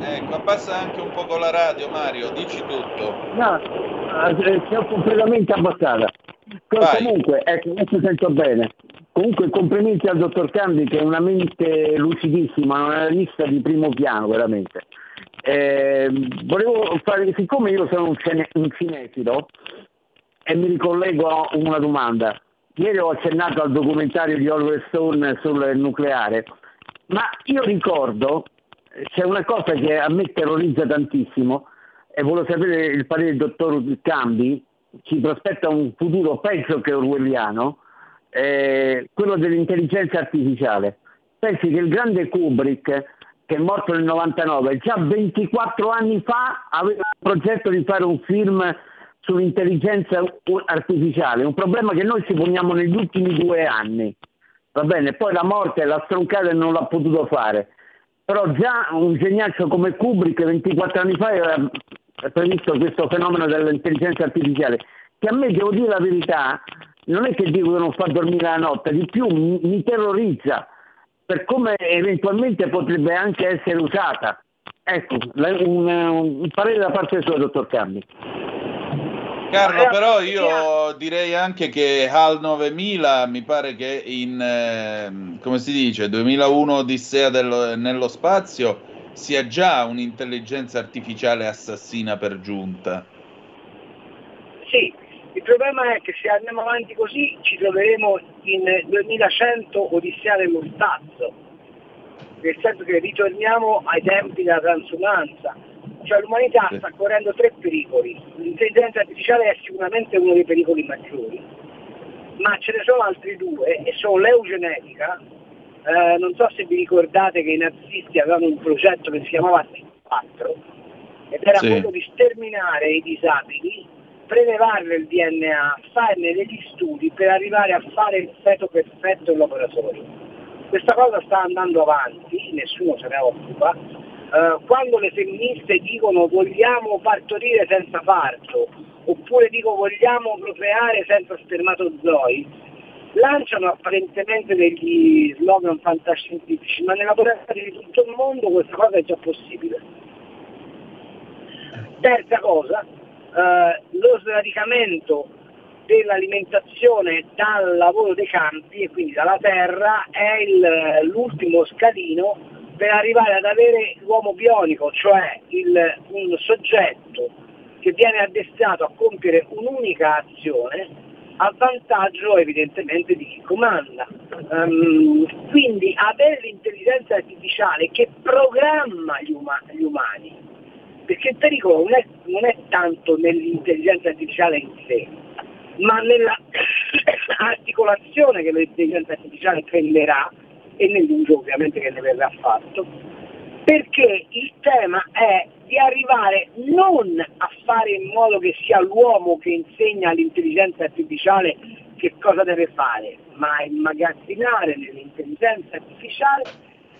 Speaker 1: Eh, ecco, abbassa anche un poco la radio, Mario, dici tutto.
Speaker 10: No, eh, c'ho completamente abbassata.
Speaker 1: Vai.
Speaker 10: Comunque, ecco, adesso sento bene. Comunque complimenti al dottor Cambi che è una mente lucidissima, una lista di primo piano veramente. Eh, volevo fare, siccome io sono un, cine- un cinefilo e mi ricollego a una domanda, ieri ho accennato al documentario di Oliver Stone sul nucleare, ma io ricordo, c'è una cosa che a me terrorizza tantissimo e volevo sapere il parere del dottor Cambi, ci prospetta un futuro peggio che orwelliano, eh, quello dell'intelligenza artificiale. Pensi che il grande Kubrick, che è morto nel 99, già 24 anni fa aveva il progetto di fare un film sull'intelligenza artificiale, un problema che noi ci poniamo negli ultimi due anni. Va bene, poi la morte l'ha stroncata e non l'ha potuto fare. Però già un geniaccio come Kubrick 24 anni fa aveva previsto questo fenomeno dell'intelligenza artificiale, che a me, devo dire la verità, non è che dico che non fa dormire la notte, di più mi, mi terrorizza per come eventualmente potrebbe anche essere usata. Ecco, un, un parere da parte sua, dottor Cambi.
Speaker 1: Carlo, però io direi anche che HAL 9000 mi pare che in, ehm, come si dice, 2001 Odissea dello- nello spazio sia già un'intelligenza artificiale assassina per giunta.
Speaker 3: Sì, il problema è che se andiamo avanti così ci troveremo in 2100 Odissea dello Stazzo, nel senso che ritorniamo ai tempi della transumanza. Cioè l'umanità sta correndo tre pericoli. L'intelligenza artificiale è sicuramente uno dei pericoli maggiori, ma ce ne sono altri due e sono l'eugenetica. Eh, non so se vi ricordate che i nazisti avevano un progetto che si chiamava T4 ed era
Speaker 1: Sì.
Speaker 3: quello di sterminare i disabili, prelevarne il DNA, farne degli studi per arrivare a fare il feto perfetto in laboratorio. Questa cosa sta andando avanti, nessuno se ne occupa. Eh, quando le femministe dicono vogliamo partorire senza parto, oppure dicono vogliamo procreare senza spermatozoi, lanciano apparentemente degli slogan fantascientifici, ma nei laboratori di tutto il mondo questa cosa è già possibile. Terza cosa, eh, lo sradicamento dell'alimentazione dal lavoro dei campi e quindi dalla terra è il- l'ultimo scalino per arrivare ad avere l'uomo bionico, cioè il- un soggetto che viene addestrato a compiere un'unica azione a vantaggio evidentemente di chi comanda. Ehm, quindi avere l'intelligenza artificiale che programma gli, uma- gli umani, perché il pericolo non è, non è tanto nell'intelligenza artificiale in sé, ma nella articolazione che l'intelligenza artificiale prenderà e nell'uso ovviamente che ne verrà fatto, perché il tema è di arrivare non a fare in modo che sia l'uomo che insegna all'intelligenza artificiale che cosa deve fare, ma immagazzinare nell'intelligenza artificiale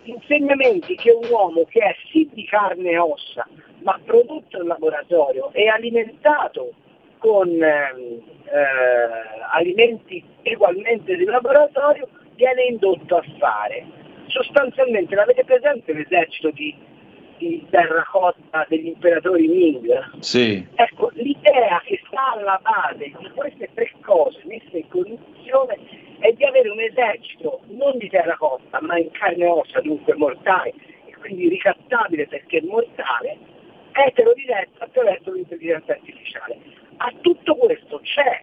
Speaker 3: insegnamenti che un uomo che è sì di carne e ossa, ma prodotto in laboratorio e alimentato con ehm, eh, alimenti ugualmente di laboratorio, viene indotto a fare. Sostanzialmente l'avete presente l'esercito di, di terracotta degli imperatori Ming?
Speaker 1: Sì,
Speaker 3: Ecco, l'idea che sta alla base di queste tre cose messe in condizione è di avere un esercito non di terracotta, ma in carne e ossa, dunque mortale, e quindi ricattabile perché mortale, eterodiretto attraverso l'intelligenza artificiale. A tutto questo c'è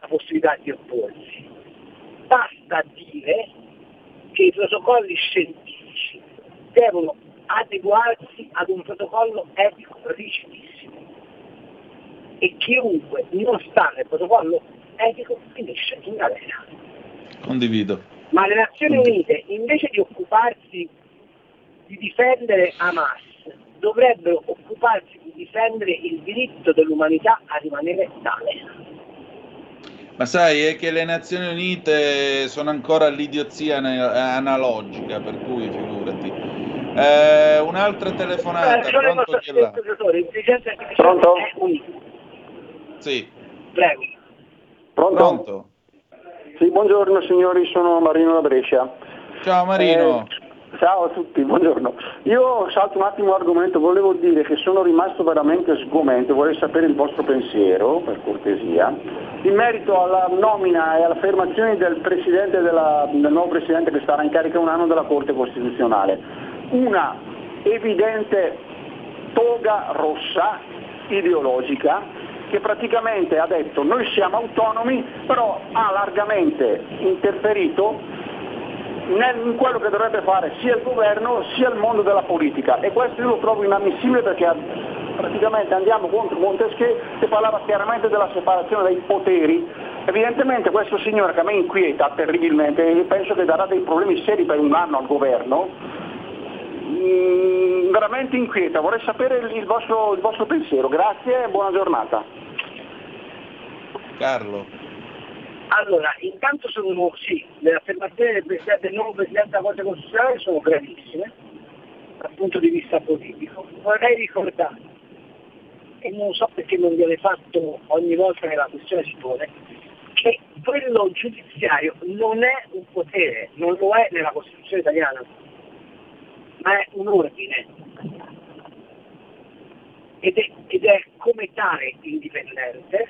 Speaker 3: la possibilità di opporsi. Basta dire che i protocolli scientifici devono adeguarsi ad un protocollo etico rigidissimo e chiunque non sta nel protocollo etico finisce in galera.
Speaker 1: Condivido.
Speaker 3: Ma le Nazioni Unite, invece di occuparsi di difendere Hamas, dovrebbero occuparsi di difendere il diritto dell'umanità a rimanere tale.
Speaker 1: Ma sai, è che le Nazioni Unite sono ancora all'idiozia analogica, per cui figurati. Eh, un'altra telefonata,
Speaker 3: Eh,
Speaker 1: pronto chi è là?
Speaker 11: Pronto?
Speaker 1: Sì,
Speaker 3: Prego.
Speaker 11: Pronto?
Speaker 1: pronto.
Speaker 11: Sì, buongiorno signori, sono Marino da Brescia.
Speaker 1: Ciao Marino.
Speaker 11: Eh, ciao a tutti, buongiorno. Io salto un attimo l'argomento, volevo dire che sono rimasto veramente sgomento, vorrei sapere il vostro pensiero, per cortesia, in merito alla nomina e all'affermazione del, presidente della, del nuovo presidente che starà in carica un anno della Corte Costituzionale. Una evidente toga rossa ideologica che praticamente ha detto noi siamo autonomi, però ha largamente interferito in quello che dovrebbe fare sia il governo sia il mondo della politica e questo io lo trovo inammissibile perché praticamente andiamo contro Montesquieu che parlava chiaramente della separazione dei poteri. Evidentemente questo signore che a me inquieta terribilmente e penso che darà dei problemi seri per un anno al governo, mm, veramente inquieta, vorrei sapere il, il vostro, il vostro pensiero, grazie e buona giornata.
Speaker 1: Carlo.
Speaker 3: Allora, intanto sono, sì, le affermazioni del, presidente, del nuovo Presidente della Corte Costituzionale sono gravissime dal punto di vista politico. Vorrei ricordare, e non so perché non viene fatto ogni volta che la questione si pone, che quello giudiziario non è un potere, non lo è nella Costituzione italiana, ma è un ordine. Ed è, ed è come tale indipendente,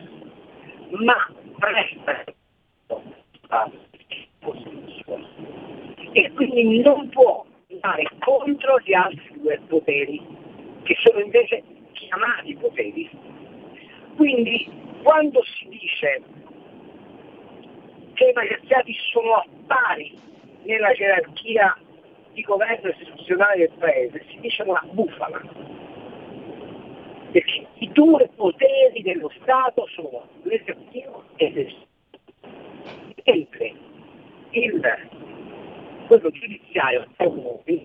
Speaker 3: ma presta. E quindi non può andare contro gli altri due poteri, che sono invece chiamati poteri. Quindi quando si dice che i magistrati sono a pari nella gerarchia di governo istituzionale del paese, si dice una bufala. Perché i due poteri dello Stato sono l'esecutivo e l'esecutivo. Mentre il, quello giudiziario è un uomo che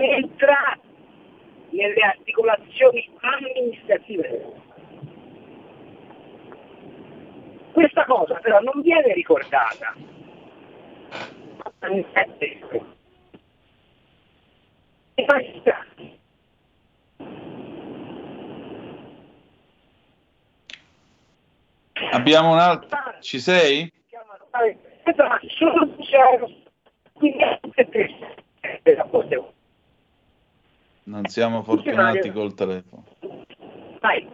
Speaker 3: entra nelle articolazioni amministrative. Questa cosa però non viene ricordata. I magistrati
Speaker 1: Abbiamo un altro. Ci sei?
Speaker 3: e.
Speaker 1: Non siamo fortunati col telefono.
Speaker 3: Vai.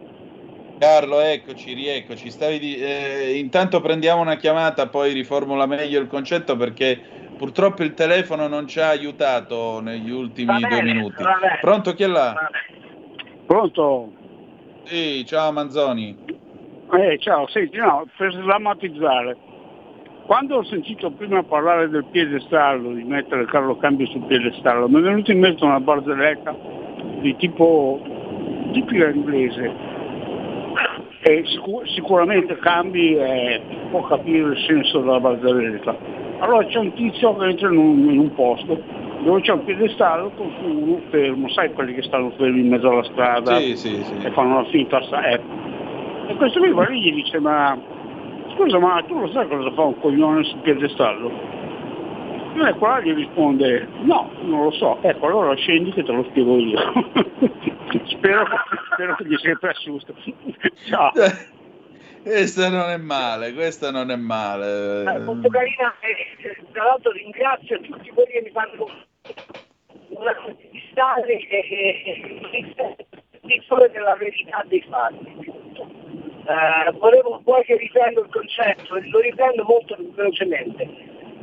Speaker 1: Carlo, eccoci, rieccoci. Stavi di- eh, intanto prendiamo una chiamata, poi riformula meglio il concetto perché purtroppo il telefono non ci ha aiutato negli ultimi
Speaker 3: Va
Speaker 1: due
Speaker 3: bene,
Speaker 1: minuti.
Speaker 3: bene.
Speaker 1: Pronto chi è là?
Speaker 3: Bene.
Speaker 12: Pronto?
Speaker 1: Sì, ciao Manzoni.
Speaker 12: Eh, ciao, senti, no, per sdrammatizzare. Quando ho sentito prima parlare del piedestallo, di mettere Carlo Cambio sul piedestallo, mi è venuta in mente una barzelletta di tipo tipica inglese. E sicu- sicuramente Cambi eh, può capire il senso della barzelletta. Allora c'è un tizio che entra in un, in un posto dove c'è un piedestallo con su uno fermo, sai quelli che stanno fermi in mezzo alla strada
Speaker 1: Sì, sì, sì.
Speaker 12: e fanno la finta eh. E questo qui va lì e gli dice ma scusa ma tu lo sai cosa fa un coglione sul piedestallo? E là gli risponde no, non lo so, ecco allora scendi che te lo spiego io. spero, spero che gli sia piaciuto. Ciao.
Speaker 1: Questa non è male, questa non è male.
Speaker 3: Eh, molto carina e tra l'altro ringrazio tutti quelli che mi fanno una stare e dispone della verità dei fatti. Eh, volevo poi che riprendo il concetto, lo riprendo molto velocemente.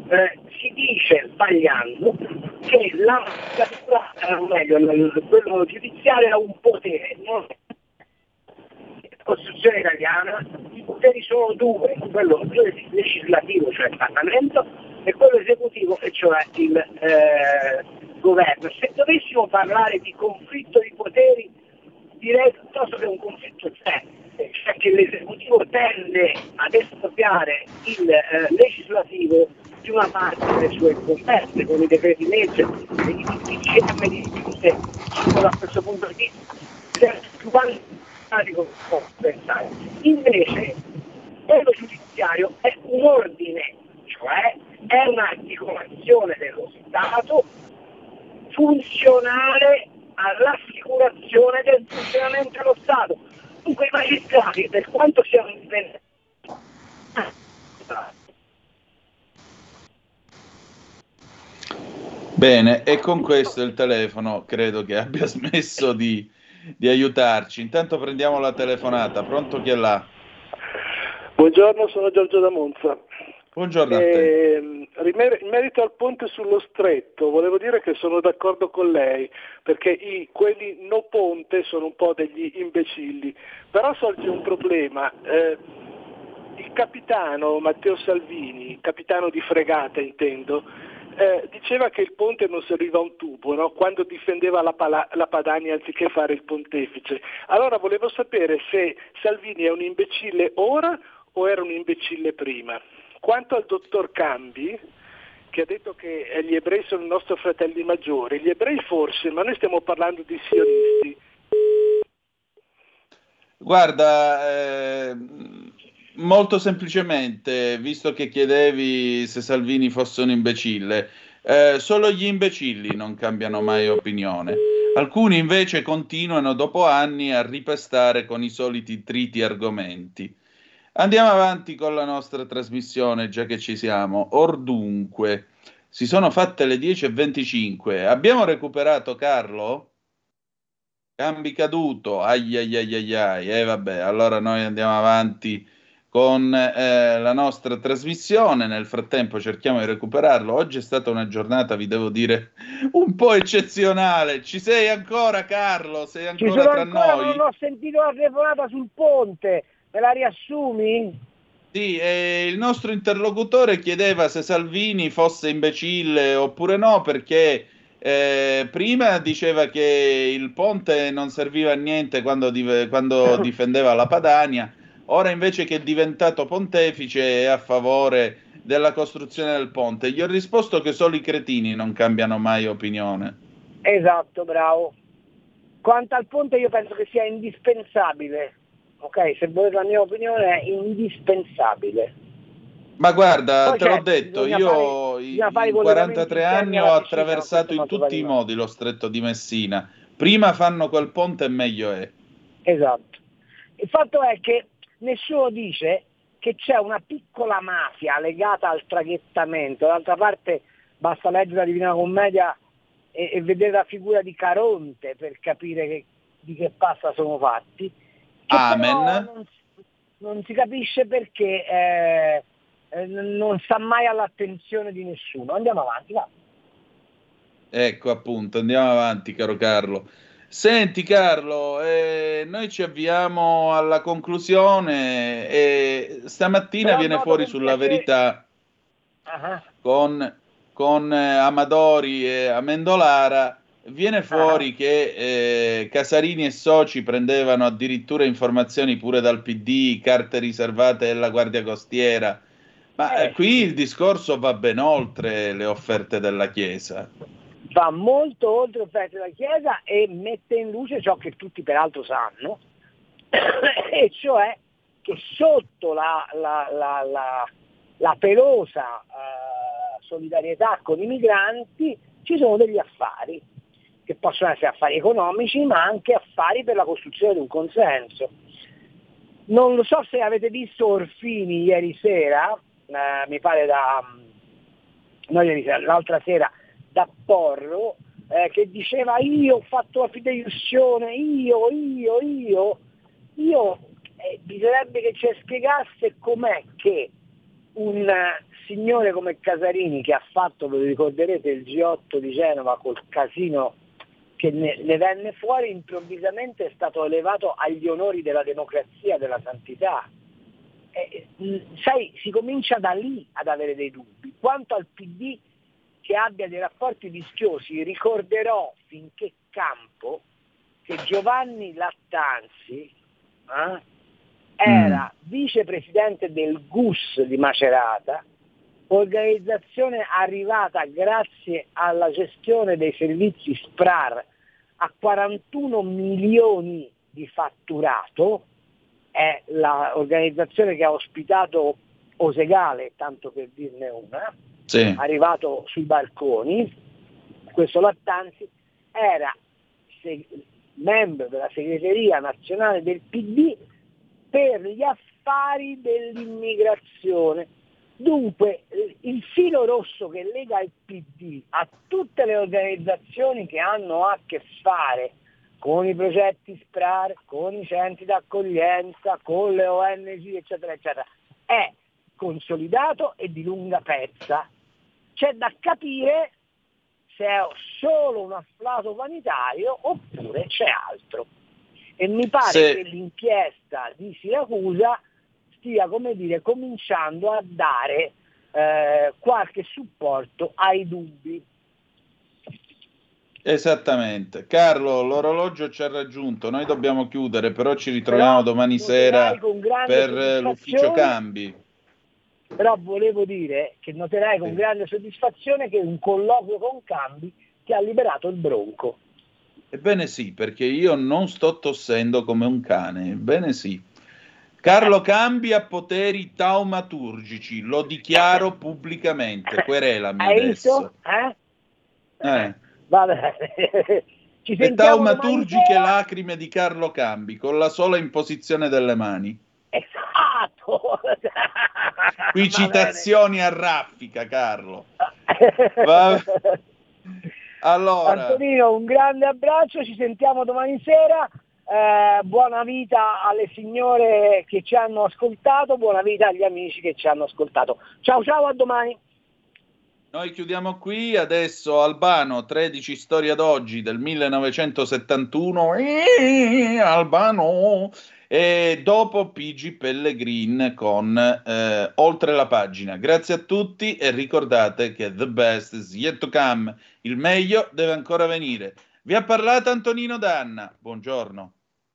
Speaker 3: Eh, si dice, sbagliando, che la magistratura, eh, o meglio, quello giudiziario è un potere, non Costituzione italiana i poteri sono due, quello legislativo, cioè il Parlamento, e quello esecutivo, e cioè il eh, governo. Se dovessimo parlare di conflitto di poteri, direi piuttosto che un conflitto c'è, cioè che l'esecutivo tende ad espropriare il eh, legislativo
Speaker 13: tutti una parte delle sue incombenze, con i decreti legge, i DPCM mediamente da questo punto di vista, quanti può pensare. Invece quello giudiziario è un ordine, cioè è un'articolazione dello Stato funzionale all'assicurazione del funzionamento dello Stato. Dunque i magistrati, per quanto siano indipendenti,
Speaker 1: Bene, e con questo il telefono credo che abbia smesso di, di aiutarci. Intanto prendiamo la telefonata. Pronto chi è là?
Speaker 14: Buongiorno, sono Giorgio da Monza.
Speaker 1: Buongiorno a te.
Speaker 14: Eh, in merito al ponte sullo stretto, volevo dire che sono d'accordo con lei, perché i, quelli no ponte sono un po' degli imbecilli, però sorge un problema. Eh, il capitano Matteo Salvini, capitano di fregata intendo, eh, diceva che il ponte non serviva a un tubo no? quando difendeva la, pala- la, Padania anziché fare il pontefice. Allora volevo sapere se Salvini è un imbecille ora o era un imbecille prima. Quanto al dottor Cambi, che ha detto che gli ebrei sono i nostri fratelli maggiori, gli ebrei forse, ma noi stiamo parlando di sionisti.
Speaker 1: Guarda, eh, molto semplicemente, visto che chiedevi se Salvini fosse un imbecille, eh, solo gli imbecilli non cambiano mai opinione. Alcuni invece continuano dopo anni a ripestare con i soliti triti argomenti. Andiamo avanti con la nostra trasmissione, già che ci siamo. Ordunque, si sono fatte le 10.25. Abbiamo recuperato Carlo? Cambi caduto. Ai ai ai ai ai. E eh, vabbè, allora noi andiamo avanti con eh, la nostra trasmissione. Nel frattempo cerchiamo di recuperarlo. Oggi è stata una giornata, vi devo dire, un po' eccezionale. Ci sei ancora, Carlo? Sei ancora
Speaker 3: Ci sono
Speaker 1: tra
Speaker 3: ancora,
Speaker 1: noi?
Speaker 3: Non ho sentito la telefonata sul ponte. Me la riassumi?
Speaker 1: Sì, eh, il nostro interlocutore chiedeva se Salvini fosse imbecille oppure no, perché eh, prima diceva che il ponte non serviva a niente quando, di- quando difendeva la Padania, ora invece che è diventato pontefice è a favore della costruzione del ponte. Gli ho risposto che solo i cretini non cambiano mai opinione.
Speaker 3: Esatto, bravo. Quanto al ponte io penso che sia indispensabile ok? Se volete la mia opinione è indispensabile.
Speaker 1: Ma guarda,
Speaker 3: Poi
Speaker 1: te l'ho
Speaker 3: certo,
Speaker 1: detto,
Speaker 3: bisogna
Speaker 1: io
Speaker 3: fare-
Speaker 1: in
Speaker 3: bisogna fare i
Speaker 1: in
Speaker 3: collegamenti
Speaker 1: 43
Speaker 3: interni
Speaker 1: anni ho attraversato in tutti i modi lo stretto di Messina. Prima fanno quel ponte e meglio è.
Speaker 3: Esatto. Il fatto è che nessuno dice che c'è una piccola mafia legata al traghettamento, d'altra parte basta leggere la Divina Commedia e, e vedere la figura di Caronte per capire che- di che pasta sono fatti,
Speaker 1: Amen.
Speaker 3: non, non si capisce perché eh, eh, non sta mai all'attenzione di nessuno. Andiamo avanti, va.
Speaker 1: Ecco appunto, andiamo avanti, caro Carlo. Senti Carlo, eh, noi ci avviamo alla conclusione e stamattina
Speaker 3: Però
Speaker 1: viene fuori sulla verità
Speaker 3: Ah,
Speaker 1: con, con eh, Amadori e Amendolara, viene fuori che eh, Casarini e soci prendevano addirittura informazioni pure dal PD, carte riservate della Guardia Costiera. Ma eh,
Speaker 3: Eh,
Speaker 1: qui il discorso va ben oltre le offerte della Chiesa.
Speaker 3: Va molto oltre offerte della Chiesa e mette in luce ciò che tutti peraltro sanno, e cioè che sotto la, la- la- la- pelosa eh, solidarietà con i migranti ci sono degli affari, che possono essere affari economici, ma anche affari per la costruzione di un consenso. Non lo so se avete visto Orfini ieri sera, eh, mi pare da, no, ieri sera, l'altra sera, da Porro, eh, che diceva io ho fatto la fideiussione, io, io, io, io, eh, bisognerebbe che ci spiegasse com'è che un eh, signore come Casarini che ha fatto, lo ricorderete, il G8 di Genova col casino che ne, ne venne fuori, improvvisamente è stato elevato agli onori della democrazia, della santità. Eh, mh, sai, si comincia da lì ad avere dei dubbi. Quanto al PD che abbia dei rapporti vischiosi, ricorderò finché campo che Giovanni Lattanzi eh, era vicepresidente del GUS di Macerata organizzazione arrivata grazie alla gestione dei servizi SPRAR a 41 milioni di fatturato, è l'organizzazione che ha ospitato Osegale, tanto per dirne una,
Speaker 1: Sì.
Speaker 3: arrivato sui balconi, questo Lattanzi era se- membro della segreteria nazionale del PD per gli affari dell'immigrazione. Dunque il filo rosso che lega il PD a tutte le organizzazioni che hanno a che fare con i progetti SPRAR, con i centri d'accoglienza, con le ONG, eccetera, eccetera, è consolidato e di lunga pezza. C'è da capire se è solo un afflato vanitario oppure c'è altro. E mi pare
Speaker 1: Se-
Speaker 3: che l'inchiesta di Siracusa stia, come dire, cominciando a dare eh, qualche supporto ai dubbi.
Speaker 1: Esattamente. Carlo, l'orologio ci ha raggiunto, noi dobbiamo chiudere, però ci ritroviamo
Speaker 3: Però
Speaker 1: domani sera per eh, l'ufficio cambi.
Speaker 3: Però volevo dire che noterai con grande soddisfazione che un colloquio con Cambi ti ha liberato il bronco.
Speaker 1: Ebbene sì, perché io non sto tossendo come un cane, ebbene sì. Carlo Cambi ha poteri taumaturgici, lo dichiaro pubblicamente, querelami
Speaker 3: Hai
Speaker 1: adesso.
Speaker 3: visto? Eh?
Speaker 1: Eh.
Speaker 3: Va bene. Ci
Speaker 1: Le taumaturgiche lacrime di Carlo Cambi, con la sola imposizione delle mani.
Speaker 3: Esatto.
Speaker 1: Qui
Speaker 3: Va
Speaker 1: citazioni a raffica, Carlo. Va- Allora,
Speaker 3: Antonino, un grande abbraccio, ci sentiamo domani sera. Eh, buona vita alle signore che ci hanno ascoltato, buona vita agli amici che ci hanno ascoltato. Ciao ciao, a domani.
Speaker 1: noi chiudiamo qui. Adesso Albano, 13 storia d'oggi del 1971. Eh, Albano. E dopo PG Pellegrin con eh, Oltre la pagina. Grazie a tutti e ricordate che the best is yet to come. Il meglio deve ancora venire. Vi ha parlato Antonino Danna. Buongiorno.